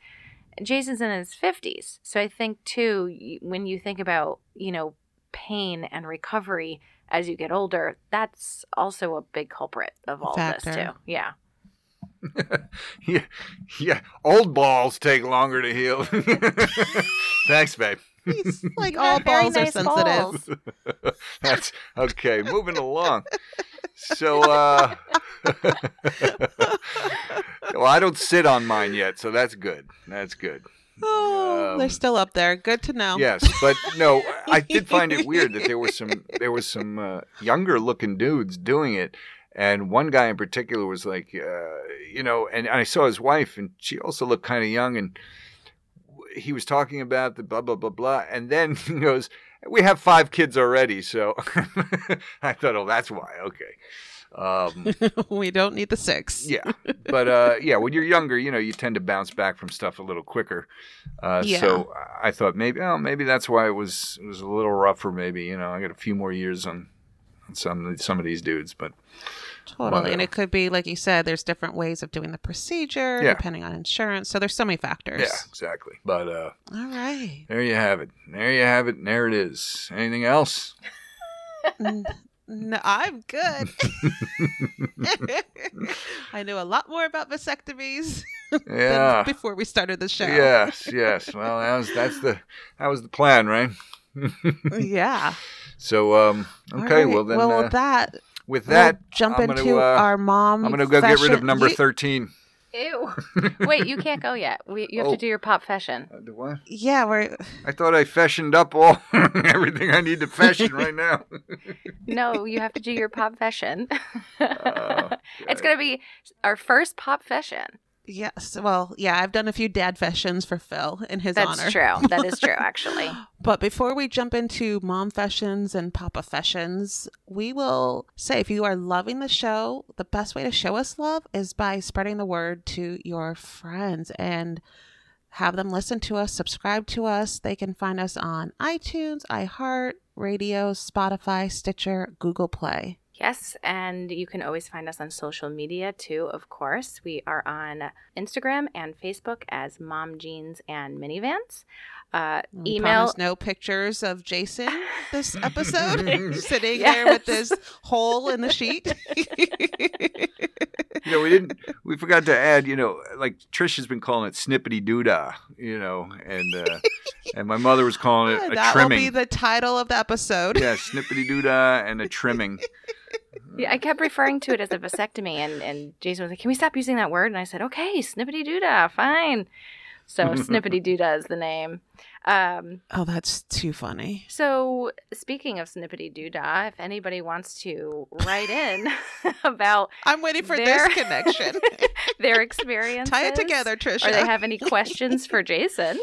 Speaker 2: Jason's in his 50s, so I think too when you think about you know pain and recovery as you get older, that's also a big culprit of all this too. Yeah. <laughs>
Speaker 3: yeah, yeah. Old balls take longer to heal. <laughs> Thanks, babe.
Speaker 1: He's <laughs> like all
Speaker 2: have very
Speaker 1: balls are sensitive.
Speaker 2: balls. <laughs>
Speaker 3: That's okay. Moving along. So, <laughs> uh, well, I don't sit on mine yet, so that's good. That's good.
Speaker 1: Oh,
Speaker 3: Um,
Speaker 1: they're still up there. Good to know.
Speaker 3: Yes, but no, I did find it weird that there was some there was some uh, younger looking dudes doing it, and one guy in particular was like, uh, you know, and I saw his wife, and she also looked kind of young, and he was talking about the blah blah blah blah, and then <laughs> he goes, "We have five kids already," so <laughs> I thought, oh, that's why. Okay. Um, <laughs>
Speaker 1: we don't need the six.
Speaker 3: yeah, but uh, yeah, when you're younger, you know, you tend to bounce back from stuff a little quicker. Uh,
Speaker 1: Yeah.
Speaker 3: So I thought maybe, oh, maybe that's why it was it was a little rougher. Maybe you know, I got a few more years on, on some some of these dudes, but
Speaker 1: Totally. And it could be, like you said, there's different ways of doing the procedure
Speaker 3: Yeah.
Speaker 1: depending on insurance. So there's so many factors.
Speaker 3: yeah, exactly. But uh,
Speaker 1: All right.
Speaker 3: there you have it. There you have it. And there it is. Anything else?
Speaker 1: No, I'm good. <laughs> <laughs> I know a lot more about vasectomies <laughs>
Speaker 3: Yeah.
Speaker 1: than before we started the show.
Speaker 3: Yes, yes. Well, that was that's the that was the plan, right?
Speaker 1: yeah.
Speaker 3: So um, okay.
Speaker 1: right.
Speaker 3: Well then,
Speaker 1: well,
Speaker 3: uh,
Speaker 1: with that,
Speaker 3: with that,
Speaker 1: we'll jump
Speaker 3: I'm
Speaker 1: into
Speaker 3: gonna, uh,
Speaker 1: our mom.
Speaker 3: I'm gonna go get rid of number
Speaker 1: You-
Speaker 3: thirteen.
Speaker 2: Ew. <laughs> Wait, you can't go yet. We, you have
Speaker 3: Oh.
Speaker 2: to do your pop fashion.
Speaker 3: Uh, the what?
Speaker 1: Yeah, we're
Speaker 3: I thought I fashioned up all <laughs> everything I need to fashion <laughs> right now.
Speaker 2: No, you have to do your pop fashion.
Speaker 3: Oh,
Speaker 2: It's going to be our first pop fashion.
Speaker 1: Yes. Well, yeah, I've done a few dad fashions for Phil in his
Speaker 2: That's
Speaker 1: honor.
Speaker 2: That's true. That is true, <laughs> actually.
Speaker 1: But before we jump into mom fashions and papa fashions, we will say if you are loving the show, the best way to show us love is by spreading the word to your friends and have them listen to us, subscribe to us. They can find us on iTunes, iHeart, Radio, Spotify, Stitcher, Google Play.
Speaker 2: Yes, and you can always find us on social media too, of course. We are on Instagram and Facebook as Mom Jeans and Minivans. Uh,
Speaker 1: We
Speaker 2: email
Speaker 1: no pictures of Jason this episode, <laughs> sitting
Speaker 2: Yes.
Speaker 1: there with this hole in the sheet. <laughs>
Speaker 3: You know, we didn't. We forgot to add. You know, like Trish has been calling it snippety doodah. You know, and uh, <laughs> and my mother was calling it a
Speaker 1: that
Speaker 3: trimming.
Speaker 1: will be the title of the episode.
Speaker 3: yeah, snippety doodah and a trimming.
Speaker 2: Yeah, I kept referring to it as a vasectomy, and, and Jason was like, Can we stop using that word? And I said, Okay, snippety doodah, fine. So, <laughs> snippety doodah is the name. Um,
Speaker 1: Oh, that's too funny.
Speaker 2: so, speaking of snippety doodah, if anybody wants to write in <laughs> about
Speaker 1: I'm waiting for
Speaker 2: There-
Speaker 1: this connection. <laughs>
Speaker 2: their experience. <laughs>
Speaker 1: Tie it together, Trisha.
Speaker 2: or they have any questions for Jason,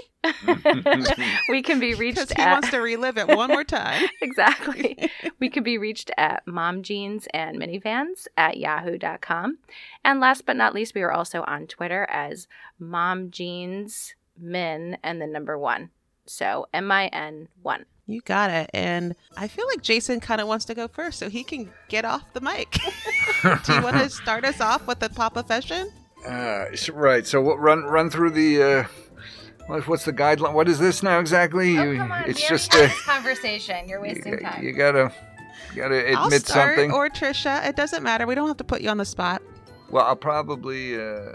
Speaker 2: we can be reached
Speaker 1: he
Speaker 2: at
Speaker 1: wants to relive it one more time.
Speaker 2: exactly. we could be reached at mom jeans and minivans at yahoo.com. And last but not least, we are also on Twitter as mom jeans min and the number one. So M I N one.
Speaker 1: You got it. And I feel like Jason kind of wants to go first, so he can get off the mic. <laughs> Do you want to <laughs> start us off with the Papa fashion?
Speaker 3: Uh, right. So what? Run run through the. Uh, what's the guideline? What is this now exactly?
Speaker 4: Oh,
Speaker 3: You-
Speaker 4: come on.
Speaker 3: it's
Speaker 4: we
Speaker 3: just
Speaker 4: already
Speaker 3: uh,
Speaker 4: had this conversation. You're wasting
Speaker 3: you,
Speaker 4: time.
Speaker 3: you gotta you gotta admit
Speaker 1: I'll start,
Speaker 3: something.
Speaker 1: or Trisha. It doesn't matter. We don't have to put you on the spot.
Speaker 3: Well, I'll probably. Uh,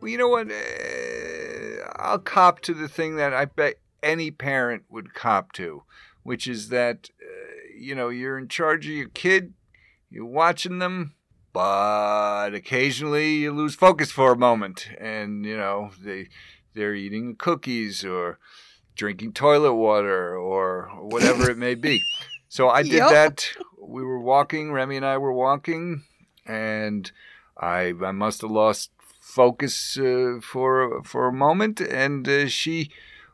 Speaker 3: well, you know what? Uh, I'll cop to the thing that I bet any parent would cop to, which is that uh, you know you're in charge of your kid, you're watching them, but occasionally you lose focus for a moment, and you know they they're eating cookies or drinking toilet water or whatever it may be. So I did
Speaker 1: Yep.
Speaker 3: that. We were walking. Remy and I were walking, and I I must have lost focus uh, for for a moment, and uh, she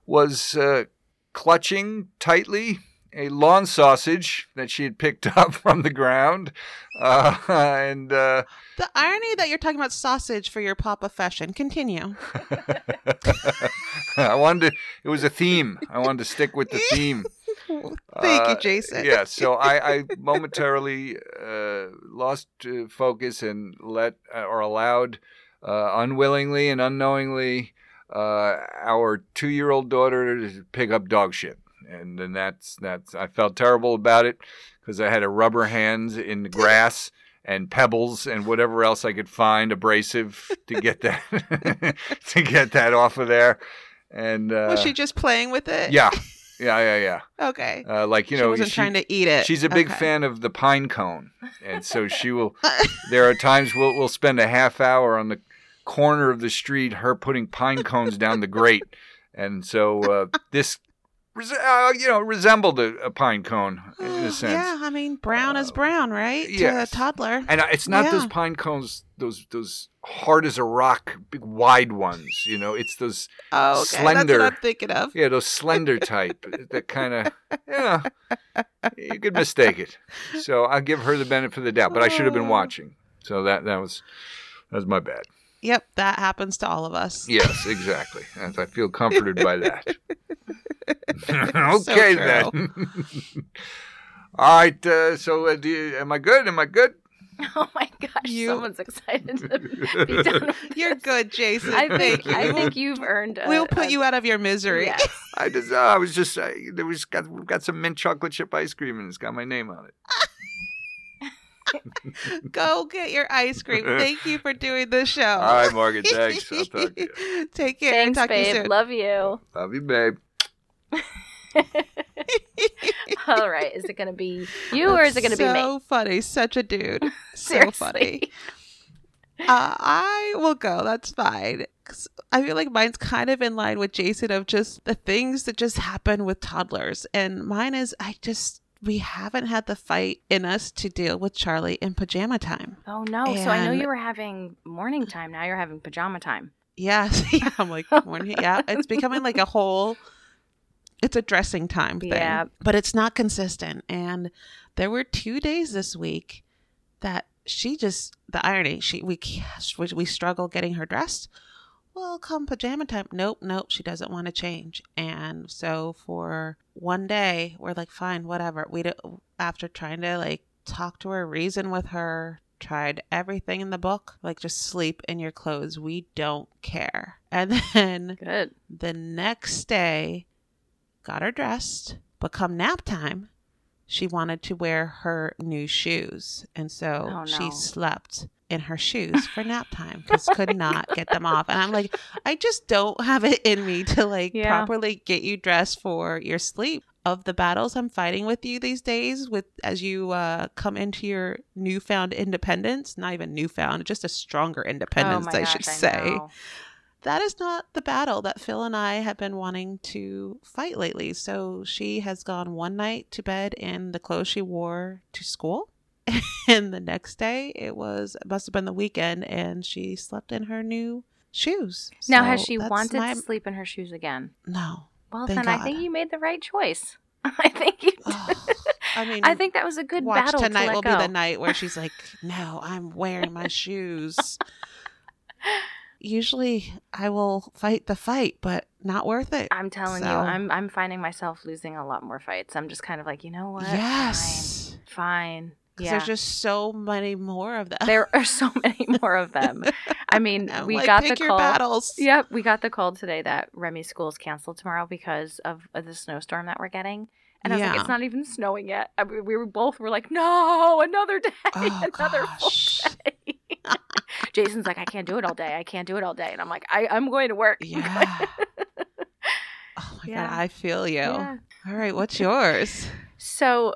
Speaker 3: was uh, clutching tightly a lawn sausage that she had picked <laughs> up from the ground, uh, and uh,
Speaker 1: The irony that you're talking about sausage for your Papa fashion. Continue. <laughs>
Speaker 3: I wanted to. It was a theme. I wanted to stick with the theme. <laughs>
Speaker 1: Thank
Speaker 3: Uh,
Speaker 1: you, Jason.
Speaker 3: yeah, so I, I momentarily uh, lost uh, focus and let uh, or allowed uh, unwillingly and unknowingly uh, our two-year-old daughter to pick up dog shit, and then that's that's I felt terrible about it because I had to rub her hands in the grass and pebbles and whatever else I could find abrasive to get that <laughs> to get that off of there. And uh,
Speaker 1: Was she just playing with it?
Speaker 3: yeah, yeah, yeah, yeah.
Speaker 1: Okay.
Speaker 3: Uh, like you know, she
Speaker 1: wasn't
Speaker 3: she-
Speaker 1: trying to eat it.
Speaker 3: She's a big
Speaker 1: Okay.
Speaker 3: fan of the pine cone, and so she will. <laughs> there are times we'll we'll spend a half hour on the corner of the street, her putting pine cones down the grate, and so uh, this, res- uh, you know, resembled a, a pine cone in a <gasps> sense.
Speaker 1: Yeah, I mean, brown is
Speaker 3: Uh,
Speaker 1: brown, right?
Speaker 3: yes.
Speaker 1: To a toddler.
Speaker 3: And it's not those pine cones, those those hard as a rock, big wide ones. You know, it's those
Speaker 1: Oh, okay.
Speaker 3: slender.
Speaker 1: That's what I'm thinking of.
Speaker 3: yeah, those slender type that kind of yeah. You could mistake it. So I'll give her the benefit of the doubt, but I should have been <laughs>
Speaker 1: Oh.
Speaker 3: watching. So that that was that was my bad.
Speaker 1: Yep, that happens to all of us.
Speaker 3: Yes, exactly. And I feel comforted by that. <laughs> <laughs> Okay
Speaker 1: true.
Speaker 3: then. <laughs> All right. Uh, so uh, do you, am I good? Am I good?
Speaker 2: Oh my gosh,
Speaker 1: You-
Speaker 2: someone's excited to be done with
Speaker 1: You're good, Jason.
Speaker 2: I think I
Speaker 1: you.
Speaker 2: think you've earned. A,
Speaker 1: we'll put
Speaker 2: a-
Speaker 1: you out of your misery.
Speaker 2: Yes.
Speaker 3: I just uh, I was just uh, there was got we've got some mint chocolate chip ice cream and it's got my name on it.
Speaker 1: Go get your ice cream. <laughs> Thank you for doing the show.
Speaker 3: All right, Morgan. Thanks. I'll talk to you. <laughs>
Speaker 1: Take care.
Speaker 2: Thanks,
Speaker 1: Talk to you
Speaker 2: babe.
Speaker 1: soon.
Speaker 2: Love you.
Speaker 3: Love you, babe. <laughs>
Speaker 2: All right, is it gonna be you or is it gonna be me?
Speaker 1: So funny. Such a dude. So funny. Uh, I will go. That's fine. 'Cause I feel like mine's kind of in line with Jason of just the things that just happen with toddlers. And mine is, I just, we haven't had the fight in us to deal with Charlie in pajama time.
Speaker 2: Oh no! so I know you were having morning time. Now you're having pajama time.
Speaker 1: Yes. <laughs> yeah. I'm like, morning. Yeah. It's becoming like a <laughs> whole, it's a dressing time thing.
Speaker 2: Yeah.
Speaker 1: But it's not consistent. And there were two days this week that she just, the irony, she, we, we struggle getting her dressed. Well, come pajama time. Nope, nope. She doesn't want to change. And so for one day, we're like, fine, whatever. We don't, after trying to like talk to her, reason with her, tried everything in the book, like just sleep in your clothes. We don't care. And <laughs> then
Speaker 2: Good.
Speaker 1: the next day, got her dressed, but come nap time, she wanted to wear her new shoes. And so
Speaker 2: Oh,
Speaker 1: she slept in her shoes for nap time because could not get them off. And I'm like, I just don't have it in me to like
Speaker 2: Yeah.
Speaker 1: properly get you dressed for your sleep. Of the battles I'm fighting with you these days, with as you uh, come into your newfound independence, not even newfound, just a stronger independence,
Speaker 2: oh
Speaker 1: I
Speaker 2: gosh,
Speaker 1: should say. That is not the battle that Phil and I have been wanting to fight lately. So she has gone one night to bed in the clothes she wore to school. <laughs> And the next day, it was, it must have been the weekend, and she slept in her new shoes.
Speaker 2: Now, has she wanted
Speaker 1: my-
Speaker 2: to sleep in her shoes again?
Speaker 1: No.
Speaker 2: Well, then I think you made the right choice. <laughs> I think you.
Speaker 1: Oh, I mean,
Speaker 2: I think that was a good
Speaker 1: watch
Speaker 2: battle
Speaker 1: tonight
Speaker 2: to
Speaker 1: will
Speaker 2: go.
Speaker 1: be the night where she's like, "No, I'm wearing my shoes." <laughs> Usually, I will fight the fight, but not worth it.
Speaker 2: I'm telling you, I'm I'm finding myself losing a lot more fights. I'm just kind of like, you know what?
Speaker 1: Yes.
Speaker 2: Fine. Fine.
Speaker 1: Because
Speaker 2: Yeah.
Speaker 1: there's just so many more of them.
Speaker 2: there are so <laughs> many more of them. I mean, <laughs> we
Speaker 1: like,
Speaker 2: got the call.
Speaker 1: battles.
Speaker 2: Yep, we got the call today that Remy's school is canceled tomorrow because of, of the snowstorm that we're getting. And I was like, it's not even snowing yet. I, mean, we were both were like, no, another day,
Speaker 1: Oh, <laughs>
Speaker 2: another
Speaker 1: gosh.
Speaker 2: full day. Jason's like, I can't do it all day. I can't do it all day. And I'm like, I, I'm going to work.
Speaker 1: Yeah. Oh my
Speaker 2: Yeah.
Speaker 1: god, I feel you.
Speaker 2: Yeah.
Speaker 1: All right, what's yours?
Speaker 2: So,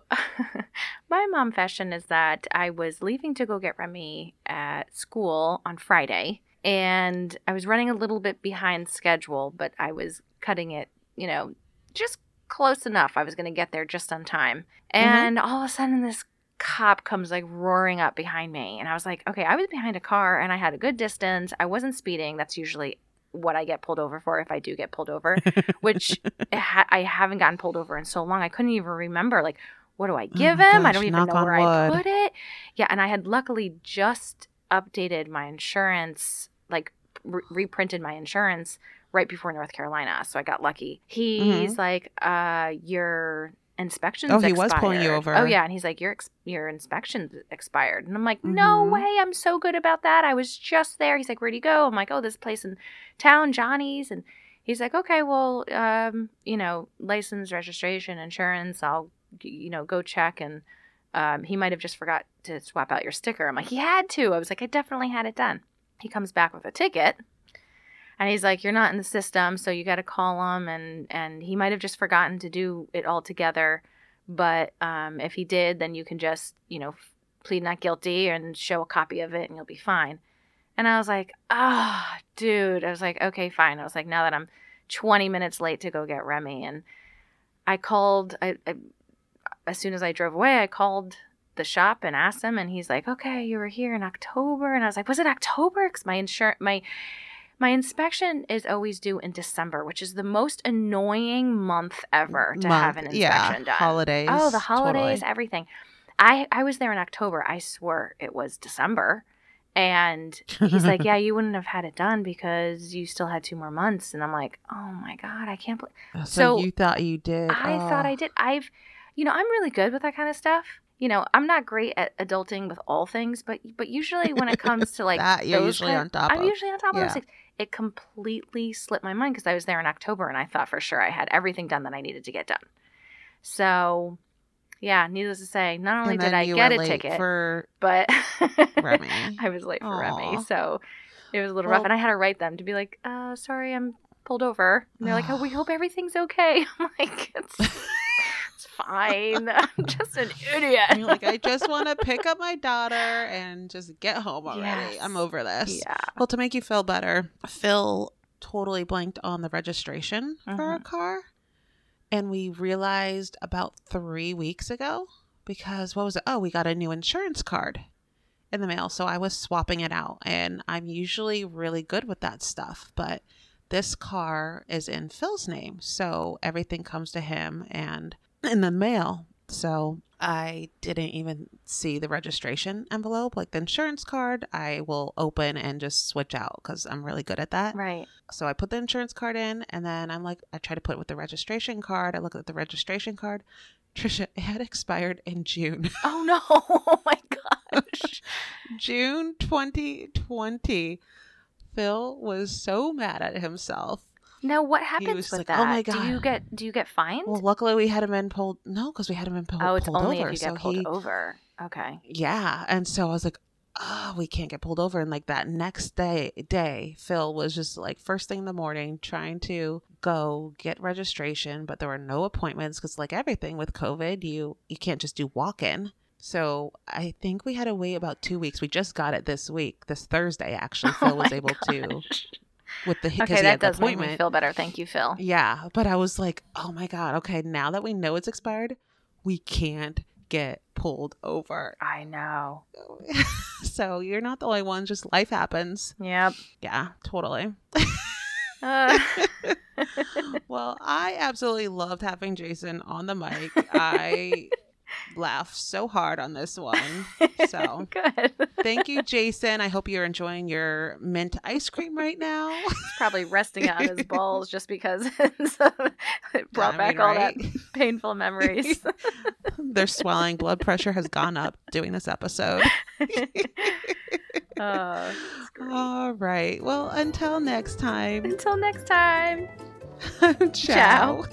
Speaker 2: <laughs> my mom fashion is that I was leaving to go get Remy at school on Friday, and I was running a little bit behind schedule, but I was cutting it, you know, just close enough. I was going to get there just on time. Mm-hmm. And all of a sudden, this cop comes like roaring up behind me, and I was like, okay, I was behind a car and I had a good distance. I wasn't speeding. That's usually what I get pulled over for if I do get pulled over <laughs> which ha- I haven't gotten pulled over in so long. I couldn't even remember like what do I give
Speaker 1: Oh
Speaker 2: him? I don't even know where I put it. Yeah, and I had luckily just updated my insurance, like re- reprinted my insurance right before North Carolina, so I got lucky. He's like, "Uh, your inspections."
Speaker 1: Mm-hmm. Oh, he was pulling you over.
Speaker 2: Oh yeah, and he's like, "Your ex- your inspections expired," and I'm like, "No
Speaker 1: Mhm.
Speaker 2: way! I'm so good about that. I was just there." He's like, "Where'd you go?" I'm like, "Oh, this place in town, Johnny's," and he's like, okay, well, um, you know, license, registration, insurance, I'll, you know, go check. And um, he might have just forgot to swap out your sticker. I'm like, he had to. I was like, I definitely had it done. He comes back with a ticket. And he's like, "You're not in the system, so you got to call him." And and he might have just forgotten to do it all together, but um, if he did, then you can just you know plead not guilty and show a copy of it, and you'll be fine. And I was like, ah, dude. I was like, okay, fine. I was like, now that I'm 20 minutes late to go get Remy. And I called, I, I, as soon as I drove away, I called the shop and asked him, and he's like, okay, you were here in October. And I was like, was it October? Because my insurance, my, my inspection is always due in December, which is the most annoying month ever to
Speaker 1: Month,
Speaker 2: have an inspection
Speaker 1: yeah,
Speaker 2: done.
Speaker 1: holidays.
Speaker 2: Oh, the holidays,
Speaker 1: totally.
Speaker 2: everything. I I was there in October. I swore it was December. And he's like, <laughs> "Yeah, you wouldn't have had it done because you still had two more months." And I'm like, "Oh my god, I can't believe."
Speaker 1: So,
Speaker 2: So,
Speaker 1: you thought you did?
Speaker 2: I thought I
Speaker 1: Oh.
Speaker 2: did. I've, you know, I'm really good with that kind of stuff. You know, I'm not great at adulting with all things, but but usually when it comes to like <laughs>
Speaker 1: That you're
Speaker 2: those
Speaker 1: usually
Speaker 2: kind-
Speaker 1: on top
Speaker 2: I'm
Speaker 1: of.
Speaker 2: usually on top of those things. It completely slipped my mind because I was there in October and I thought for sure I had everything done that I needed to get done. So, yeah, needless to say, not only did I get a ticket,
Speaker 1: for
Speaker 2: but <laughs>
Speaker 1: Remy.
Speaker 2: I was late for Remy. So it was a little
Speaker 1: Well-
Speaker 2: rough. And I had to write them to be like, uh, sorry, I'm pulled over. And they're like, oh, we hope everything's okay. <laughs> I'm like, it's <laughs> fine. <laughs> I'm just an idiot.
Speaker 1: You're like, I just want to pick up my daughter and just get home already.
Speaker 2: Yes.
Speaker 1: I'm over this.
Speaker 2: yeah.
Speaker 1: Well, to make you feel better, Phil totally blanked on the registration for our
Speaker 2: Mhm.
Speaker 1: car. And we realized about three weeks ago because what was it? Oh, we got a new insurance card in the mail. So I was swapping it out. And I'm usually really good with that stuff. But this car is in Phil's name. So everything comes to him and in the mail. So I didn't even see the registration envelope, like the insurance card. I will open and just switch out because I'm really good at that.
Speaker 2: Right.
Speaker 1: So I put the insurance card in, and then I'm like, I try to put it with the registration card. I look at the registration card. Trisha, it had expired in June. <laughs>
Speaker 2: Oh, no. <laughs> Oh, my gosh.
Speaker 1: June 2020. Phil was so mad at himself.
Speaker 2: Now, what happens with
Speaker 1: like,
Speaker 2: that?
Speaker 1: "Oh my god!
Speaker 2: Do you get do you get fined?
Speaker 1: Well, luckily we hadn't been pulled. No, because we hadn't been pulled, over.
Speaker 2: oh, it's
Speaker 1: pulled
Speaker 2: only
Speaker 1: over.
Speaker 2: if you get
Speaker 1: so
Speaker 2: pulled
Speaker 1: he,
Speaker 2: over. Okay.
Speaker 1: yeah, and so I was like, oh, we can't get pulled over. And like that next day, day, Phil was just like first thing in the morning trying to go get registration, but there were no appointments because like everything with COVID, you you can't just do walk in. So I think we had to wait about two weeks. We just got it this week, this Thursday actually. <laughs> Oh Phil
Speaker 2: Oh
Speaker 1: was able to
Speaker 2: gosh.
Speaker 1: With the because
Speaker 2: Okay, that does make me feel better. Thank you, Phil.
Speaker 1: Yeah, but I was like, oh my god, okay, now that we know it's expired, we can't get pulled over.
Speaker 2: I know. <laughs>
Speaker 1: so you're not the only one, just life happens.
Speaker 2: Yep.
Speaker 1: Yeah, totally.
Speaker 2: Uh, <laughs> <laughs>
Speaker 1: well, I absolutely loved having Jason on the mic. I laughed so hard on this one. So <laughs>
Speaker 2: good.
Speaker 1: thank you, <laughs> Jason. I hope you're enjoying your mint ice cream right now.
Speaker 2: He's probably resting on his <laughs> balls just because uh, it brought
Speaker 1: I
Speaker 2: back
Speaker 1: mean,
Speaker 2: all
Speaker 1: right?
Speaker 2: that painful memories.
Speaker 1: Their swelling blood pressure has gone up doing this episode.
Speaker 2: oh.
Speaker 1: All right. Well, until next time.
Speaker 2: Until next time.
Speaker 1: Ciao.
Speaker 2: Ciao.